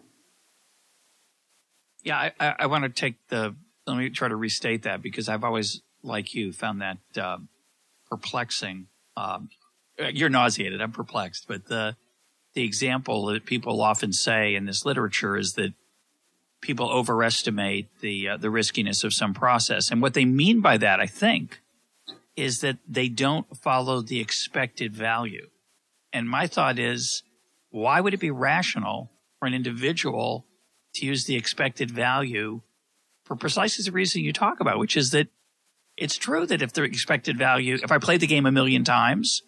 Speaker 1: Yeah, I, I want to take the let me try to restate that because I've always, like you, found that uh, perplexing. Um, you're nauseated. I'm perplexed. But the the example that people often say in this literature is that people overestimate the uh, the riskiness of some process, and what they mean by that, I think, is that they don't follow the expected value. And my thought is, why would it be rational for an individual to use the expected value for precisely the reason you talk about, which is that it's true that if the expected value, if I play the game a million times,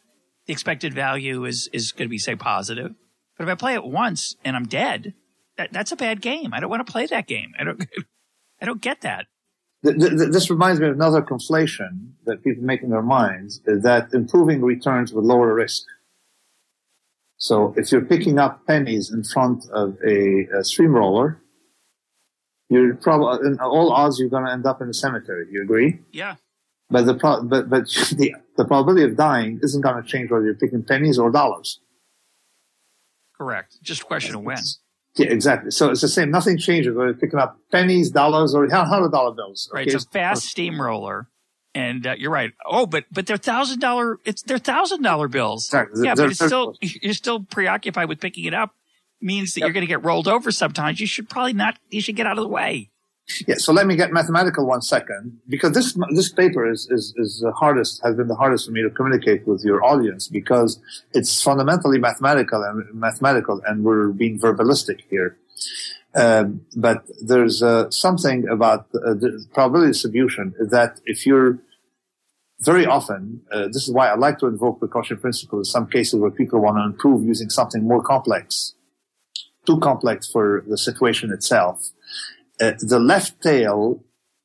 Speaker 1: the expected value is, is going to be, say, positive. But if I play it once and I'm dead, that, that's a bad game. I don't want to play that game. I don't, I don't get that.
Speaker 2: This reminds me of another conflation that people make in their minds that improving returns with lower risk. So if you're picking up pennies in front of a, a stream roller, you're probably in all odds you're going to end up in a cemetery. You agree?
Speaker 1: Yeah.
Speaker 2: But the pro- but but the the probability of dying isn't going to change whether you're picking pennies or dollars.
Speaker 1: Correct. Just a question of when.
Speaker 2: Yeah, exactly. So it's the same. Nothing changes whether you're picking up pennies, dollars, or hundred dollar bills.
Speaker 1: Right. It's a fast steamroller. And uh, you're right. Oh, but but they're thousand dollar. It's they're thousand dollar bills.
Speaker 2: Exactly.
Speaker 1: Yeah, they're, but it's still you're still preoccupied with picking it up means that yep. you're going to get rolled over sometimes. You should probably not, you should get out of the way.
Speaker 2: Yeah, so let me get mathematical one second, because this this paper is, is, is the hardest, has been the hardest for me to communicate with your audience because it's fundamentally mathematical and mathematical, and we're being verbalistic here. Um, but there's uh, something about uh, the probability distribution that if you're very often, uh, this is why I like to invoke precaution principle in some cases where people want to improve using something more complex too complex for the situation itself. Uh, the left tail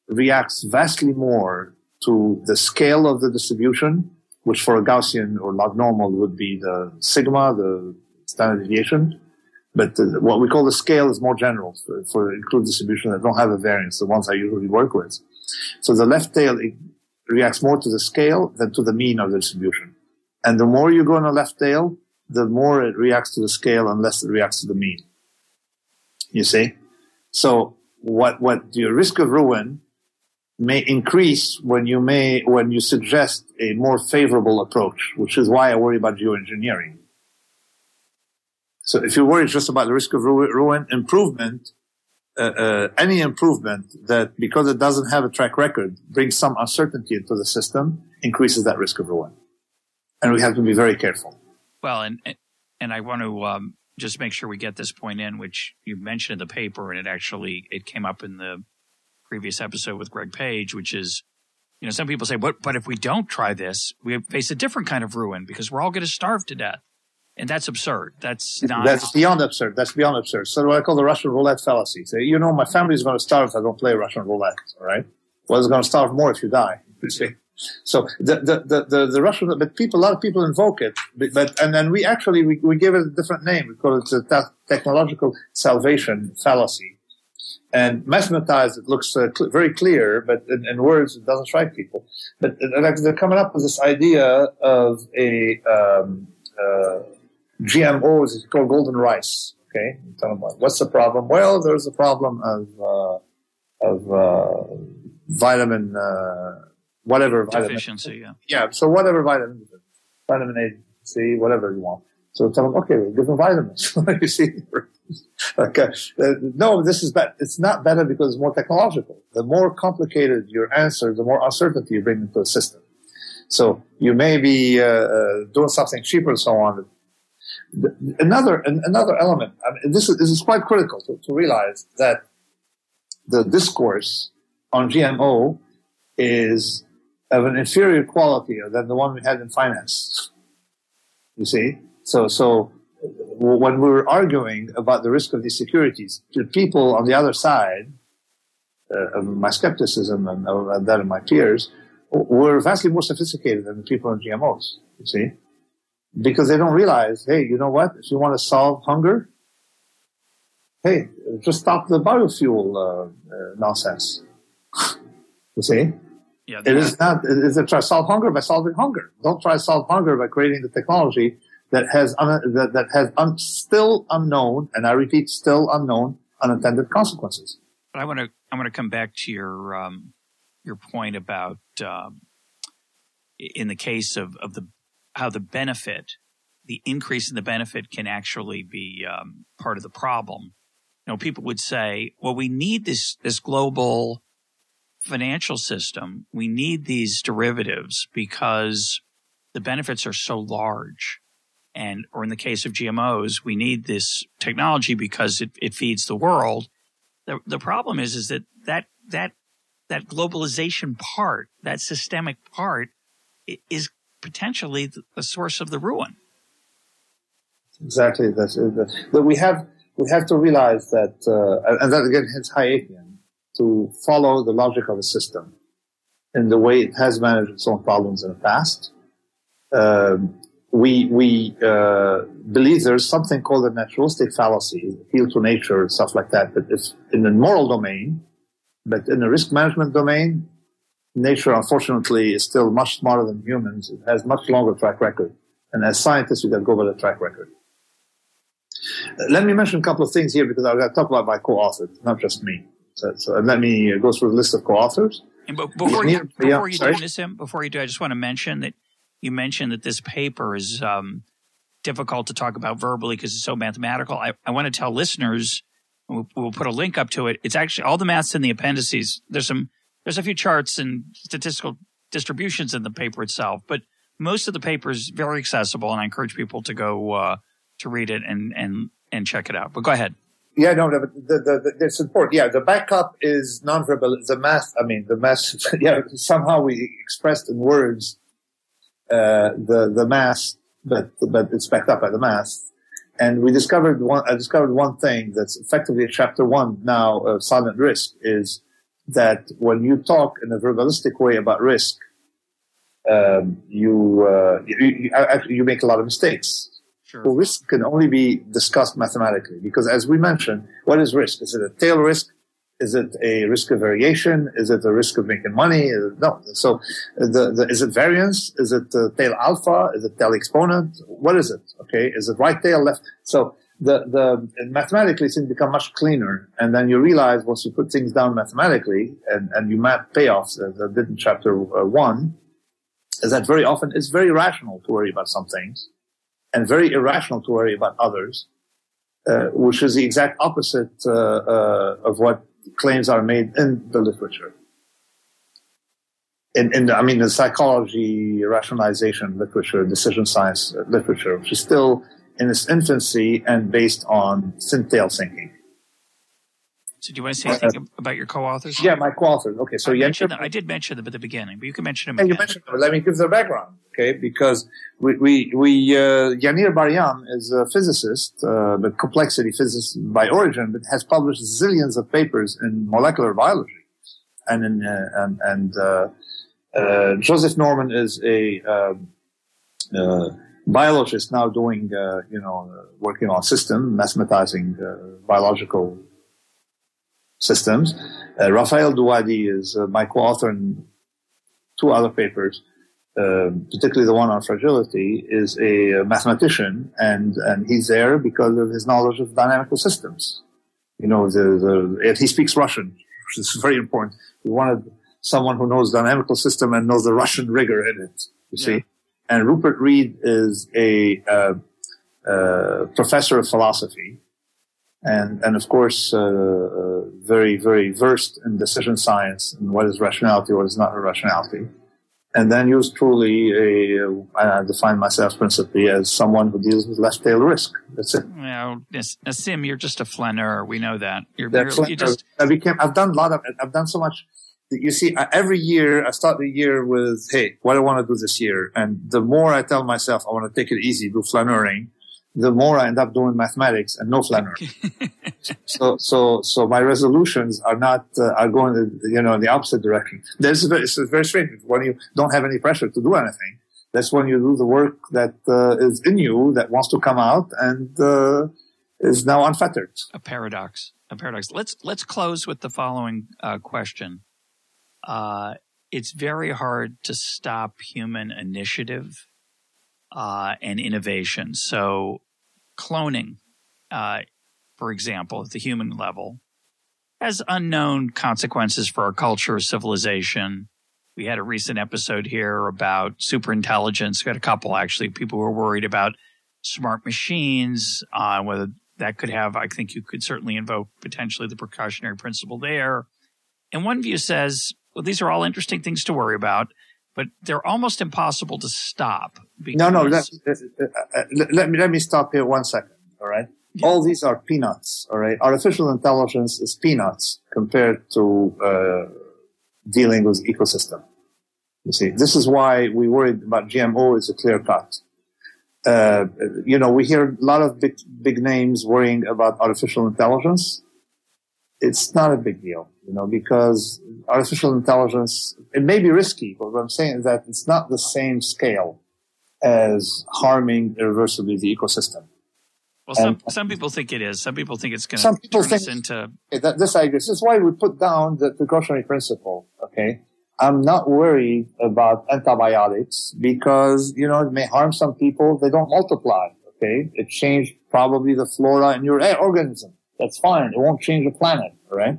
Speaker 2: reacts vastly more to the scale of the distribution, which for a Gaussian or log normal would be the sigma, the standard deviation. But the, what we call the scale is more general for, for include distribution that don't have a variance, the ones I usually work with. So the left tail reacts more to the scale than to the mean of the distribution. And the more you go in the left tail, the more it reacts to the scale and less it reacts to the mean. You see? So what, what your risk of ruin may increase when you may, when you suggest a more favorable approach, which is why I worry about geoengineering. So if you worry just about the risk of ruin, improvement, uh, uh, any improvement that because it doesn't have a track record brings some uncertainty into the system increases that risk of ruin. And we have to be very careful.
Speaker 1: Well, and, and I want to, um, just make sure we get this point in, which you mentioned in the paper, and it actually it came up in the previous episode with Greg Page, which is, you know, some people say, "What? But if we don't try this, we face a different kind of ruin because we're all going to starve to death." And that's absurd. That's not.
Speaker 2: That's beyond absurd. That's beyond absurd. So what I call the Russian roulette fallacy. Say, you know, my family is going to starve if I don't play Russian roulette. All right. Well, it's going to starve more if you die. You see. So the, the, the, the, the Russian, but people, a lot of people invoke it, but, and then we actually, we, we give it a different name. We call it the technological salvation fallacy. And mathematized, it looks uh, cl- very clear, but in, in, words, it doesn't strike people. But uh, they're coming up with this idea of a, um, uh, GMOs, it's called golden rice. Okay. What's the problem? Well, there's a problem of, uh, of, uh, vitamin, uh, whatever
Speaker 1: deficiency.
Speaker 2: Vitamin. Yeah. Yeah. So whatever vitamin, vitamin A, C, whatever you want. So tell them, okay, we'll give them vitamins. you see, okay. Uh, no, this is bad. It's not better because it's more technological. The more complicated your answer, the more uncertainty you bring into the system. So you may be uh, uh, doing something cheaper and so on. Another another element. I mean, this is this is quite critical to, to realize that the discourse on GMO is of an inferior quality than the one we had in finance. You see? So, so when we were arguing about the risk of these securities, the people on the other side, uh, of my skepticism and, and that of my peers, were vastly more sophisticated than the people in GMOs, you see? Because they don't realize, hey, you know what? If you want to solve hunger, hey, just stop the biofuel uh, uh, nonsense. you see? Yeah, it is not. It is a try to solve hunger by solving hunger. Don't try to solve hunger by creating the technology that has un, that, that has un, still unknown, and I repeat, still unknown unintended consequences.
Speaker 1: But I want to I want to come back to your um, your point about um, in the case of of the how the benefit, the increase in the benefit can actually be um, part of the problem. You know, people would say, well, we need this this global financial system, we need these derivatives because the benefits are so large. And, or in the case of GMOs, we need this technology because it, it feeds the world. The, the problem is, is that, that, that, that globalization part, that systemic part is potentially the source of the ruin.
Speaker 2: Exactly. That's it. But we have, we have to realize that, uh, and that again, hence Hayekian to follow the logic of a system in the way it has managed its own problems in the past. Um, we we uh, believe there's something called a naturalistic fallacy, appeal to nature and stuff like that. But it's in the moral domain, but in the risk management domain, nature unfortunately is still much smarter than humans. It has much longer track record, and as scientists, we got to go by the track record. Let me mention a couple of things here because I've got to talk about my co-authors, not just me. So, so let me go through the list of co-authors.
Speaker 1: And before you, before yeah, you do this, before you do, I just want to mention that you mentioned that this paper is um, difficult to talk about verbally because it's so mathematical. I, I want to tell listeners, we'll, we'll, put a link up to it. It's actually all the maths in the appendices. There's some, there's a few charts and statistical distributions in the paper itself, but most of the paper is very accessible, and I encourage people to go uh, to read it and and and check it out. But go ahead.
Speaker 2: Yeah, no, the, the, the, the, it's important. Yeah, the backup is nonverbal. The math, I mean, the math, yeah, somehow we expressed in words, uh, the, the math, but, but it's backed up by the math. And we discovered one, I discovered one thing that's effectively chapter one now of silent risk is that when you talk in a verbalistic way about risk, um, you, uh, you, you, you make a lot of mistakes Sure. Well, risk can only be discussed mathematically because, as we mentioned, what is risk? Is it a tail risk? Is it a risk of variation? Is it a risk of making money? No. So, the, the, is it variance? Is it uh, tail alpha? Is it tail exponent? What is it? Okay. Is it right tail, left? So, the, the mathematically things become much cleaner. And then you realize once you put things down mathematically and, and you map payoffs, as I did in chapter uh, one, is that very often it's very rational to worry about some things and very irrational to worry about others, uh, which is the exact opposite uh, uh, of what claims are made in the literature. In, in I mean, the psychology, rationalization literature, decision science literature, which is still in its infancy and based on thin tail thinking.
Speaker 1: So do you want to say anything uh, about your co-authors?
Speaker 2: Yeah, my co-authors. Okay, so
Speaker 1: I, mentioned them, I did mention them at the beginning, but you can mention them. Again.
Speaker 2: you mentioned them. Let me give the background, okay? Because we we, we uh, Yanir Bar-Yam is a physicist, uh, but complexity physicist by origin, but has published zillions of papers in molecular biology, and in uh, and, and uh, uh, Joseph Norman is a um, uh, biologist now doing, uh, you know, uh, working on system, mathematizing uh, biological systems. Uh, Raphael Douady is uh, my co-author in two other papers, um, particularly the one on fragility, is a mathematician, and and he's there because of his knowledge of dynamical systems. You know, the, the he speaks Russian, which is very important. We wanted someone who knows dynamical system and knows the Russian rigor in it. You see. And Rupert Read is a uh, uh, professor of philosophy, and and of course uh, uh, very very versed in decision science and what is rationality, what is not rationality. And then yours truly, a, I define myself principally as someone who deals with left tail risk. That's it.
Speaker 1: Well, Nassim, you're just a flaneur. We know that. You're merely, you
Speaker 2: just. I became. I've done a lot of. I've done so much you see, every year I start the year with, hey, what do I want to do this year? And the more I tell myself I want to take it easy, do flaneuring, the more I end up doing mathematics and no flaneuring. so, so, so my resolutions are not, uh, are going, the, you know, in the opposite direction. This is very, it's very strange. When you don't have any pressure to do anything, that's when you do the work that uh, is in you that wants to come out and uh, is now unfettered.
Speaker 1: A paradox. A paradox. Let's let's close with the following uh, question uh, it's very hard to stop human initiative uh, and innovation. So, cloning, uh, for example, at the human level, has unknown consequences for our culture, civilization. We had a recent episode here about superintelligence. We had a couple actually, people who were worried about smart machines, uh, whether that could have, I think you could certainly invoke potentially the precautionary principle there. And one view says well, these are all interesting things to worry about, but they're almost impossible to stop.
Speaker 2: No, no. Let, uh, uh, let, me let me stop here one second. All right. Yeah. All these are peanuts. All right. Artificial intelligence is peanuts compared to uh, dealing with ecosystem. You see, this is why we worried about GMO is a clear cut. Uh, you know, we hear a lot of big, big names worrying about artificial intelligence. It's not a big deal, you know, because artificial intelligence, it may be risky, but what I'm saying is that it's not the same scale as harming irreversibly the ecosystem.
Speaker 1: Well, some, and, some people think it is. Some people think it's going to some turn think, us into.
Speaker 2: That, this I. This is why we put down the precautionary principle. Okay. I'm not worried about antibiotics because, you know, it may harm some people. They don't multiply. Okay. It changed probably the flora in your organism. That's fine. It won't change the planet. Right.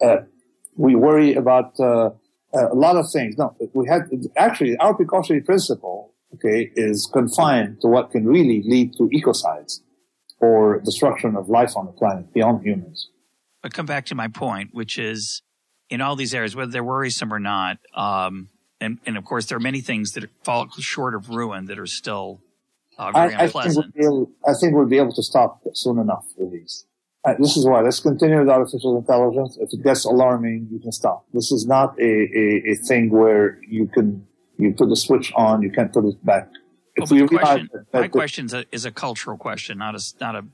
Speaker 2: Uh, we worry about uh, a lot of things. No, we had actually our precautionary principle, okay, is confined to what can really lead to ecocides or destruction of life on the planet beyond humans.
Speaker 1: But come back to my point, which is in all these areas, whether they're worrisome or not, um, and, and of course there are many things that fall short of ruin that are still uh, very I, unpleasant.
Speaker 2: I think, we'll able, I think we'll be able to stop soon enough with these. This is why let's continue with artificial intelligence. If it gets alarming, you can stop. This is not a, a, a thing where you can you put the switch on, you can't put it back.
Speaker 1: Well, we question, that, my question is a, cultural question, not a not a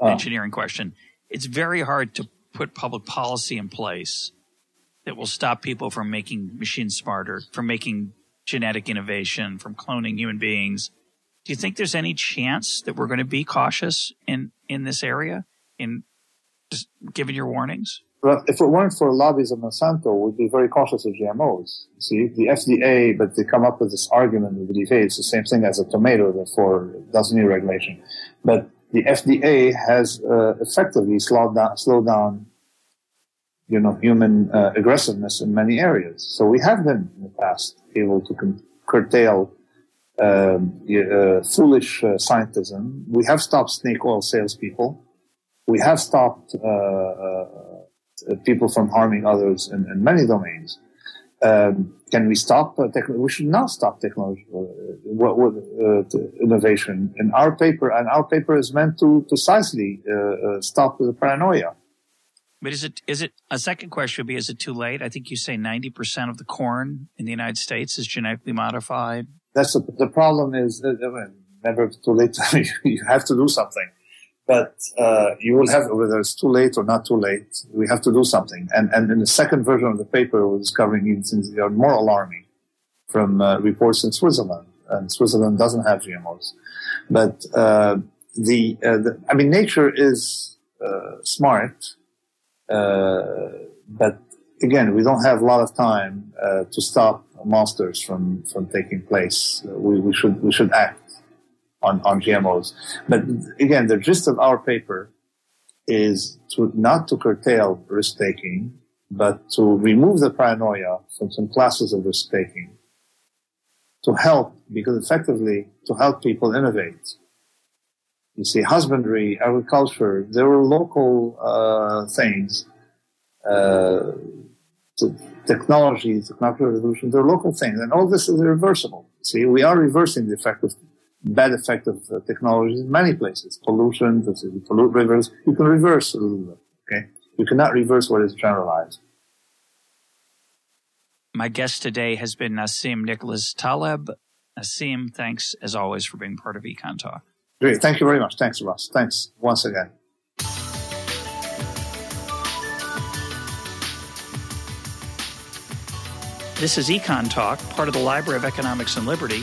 Speaker 1: uh, engineering question. It's very hard to put public policy in place that will stop people from making machines smarter, from making genetic innovation, from cloning human beings. Do you think there's any chance that we're going to be cautious in in this area? in just giving your warnings?
Speaker 2: If it weren't for lobbies of Monsanto, we'd be very cautious of GMOs. See, the FDA, but they come up with this argument with the FDA, it's the same thing as a tomato, therefore it doesn't need regulation. But the FDA has uh, effectively slowed down, slowed down, you know, human uh, aggressiveness in many areas. So we have been in the past able to con- curtail um, uh, foolish uh, scientism. We have stopped snake oil salespeople. We have stopped uh, uh, people from harming others in, in many domains. Um, can we stop uh, technology? We should not stop technology, uh, what, what, uh, innovation. In our paper, and our paper is meant to precisely uh, stop the paranoia.
Speaker 1: But is it is it a second question would be is it too late? I think you say ninety percent of the corn in the United States is genetically modified.
Speaker 2: That's a, the problem is uh, never too late. you have to do something, but uh, you will have whether it's too late or not too late. We have to do something. And and in the second version of the paper, we're discovering even things that are more alarming from uh, reports in Switzerland. And Switzerland doesn't have GMOs, but uh, the, uh, the, I mean nature is uh, smart uh, but again, we don't have a lot of time uh, to stop monsters from, from taking place. We, we should we should act on, on GMOs. But again, the gist of our paper is to not to curtail risk taking, but to remove the paranoia from some classes of risk taking. To help, because effectively, to help people innovate. You see, husbandry, agriculture, there were local uh, things. Uh, technology, technological revolution, they're local things, and all this is reversible. See, we are reversing the effect of bad effect of uh, technology in many places. Pollution, you pollute rivers, you can reverse a little bit. Okay, you cannot reverse what is generalized.
Speaker 1: My guest today has been Nassim Nicholas Taleb. Nassim, thanks as always for being part of EconTalk.
Speaker 2: Great. Thank you very much. Thanks, Ross. Thanks once again.
Speaker 1: This is EconTalk, part of the Library of Economics and Liberty.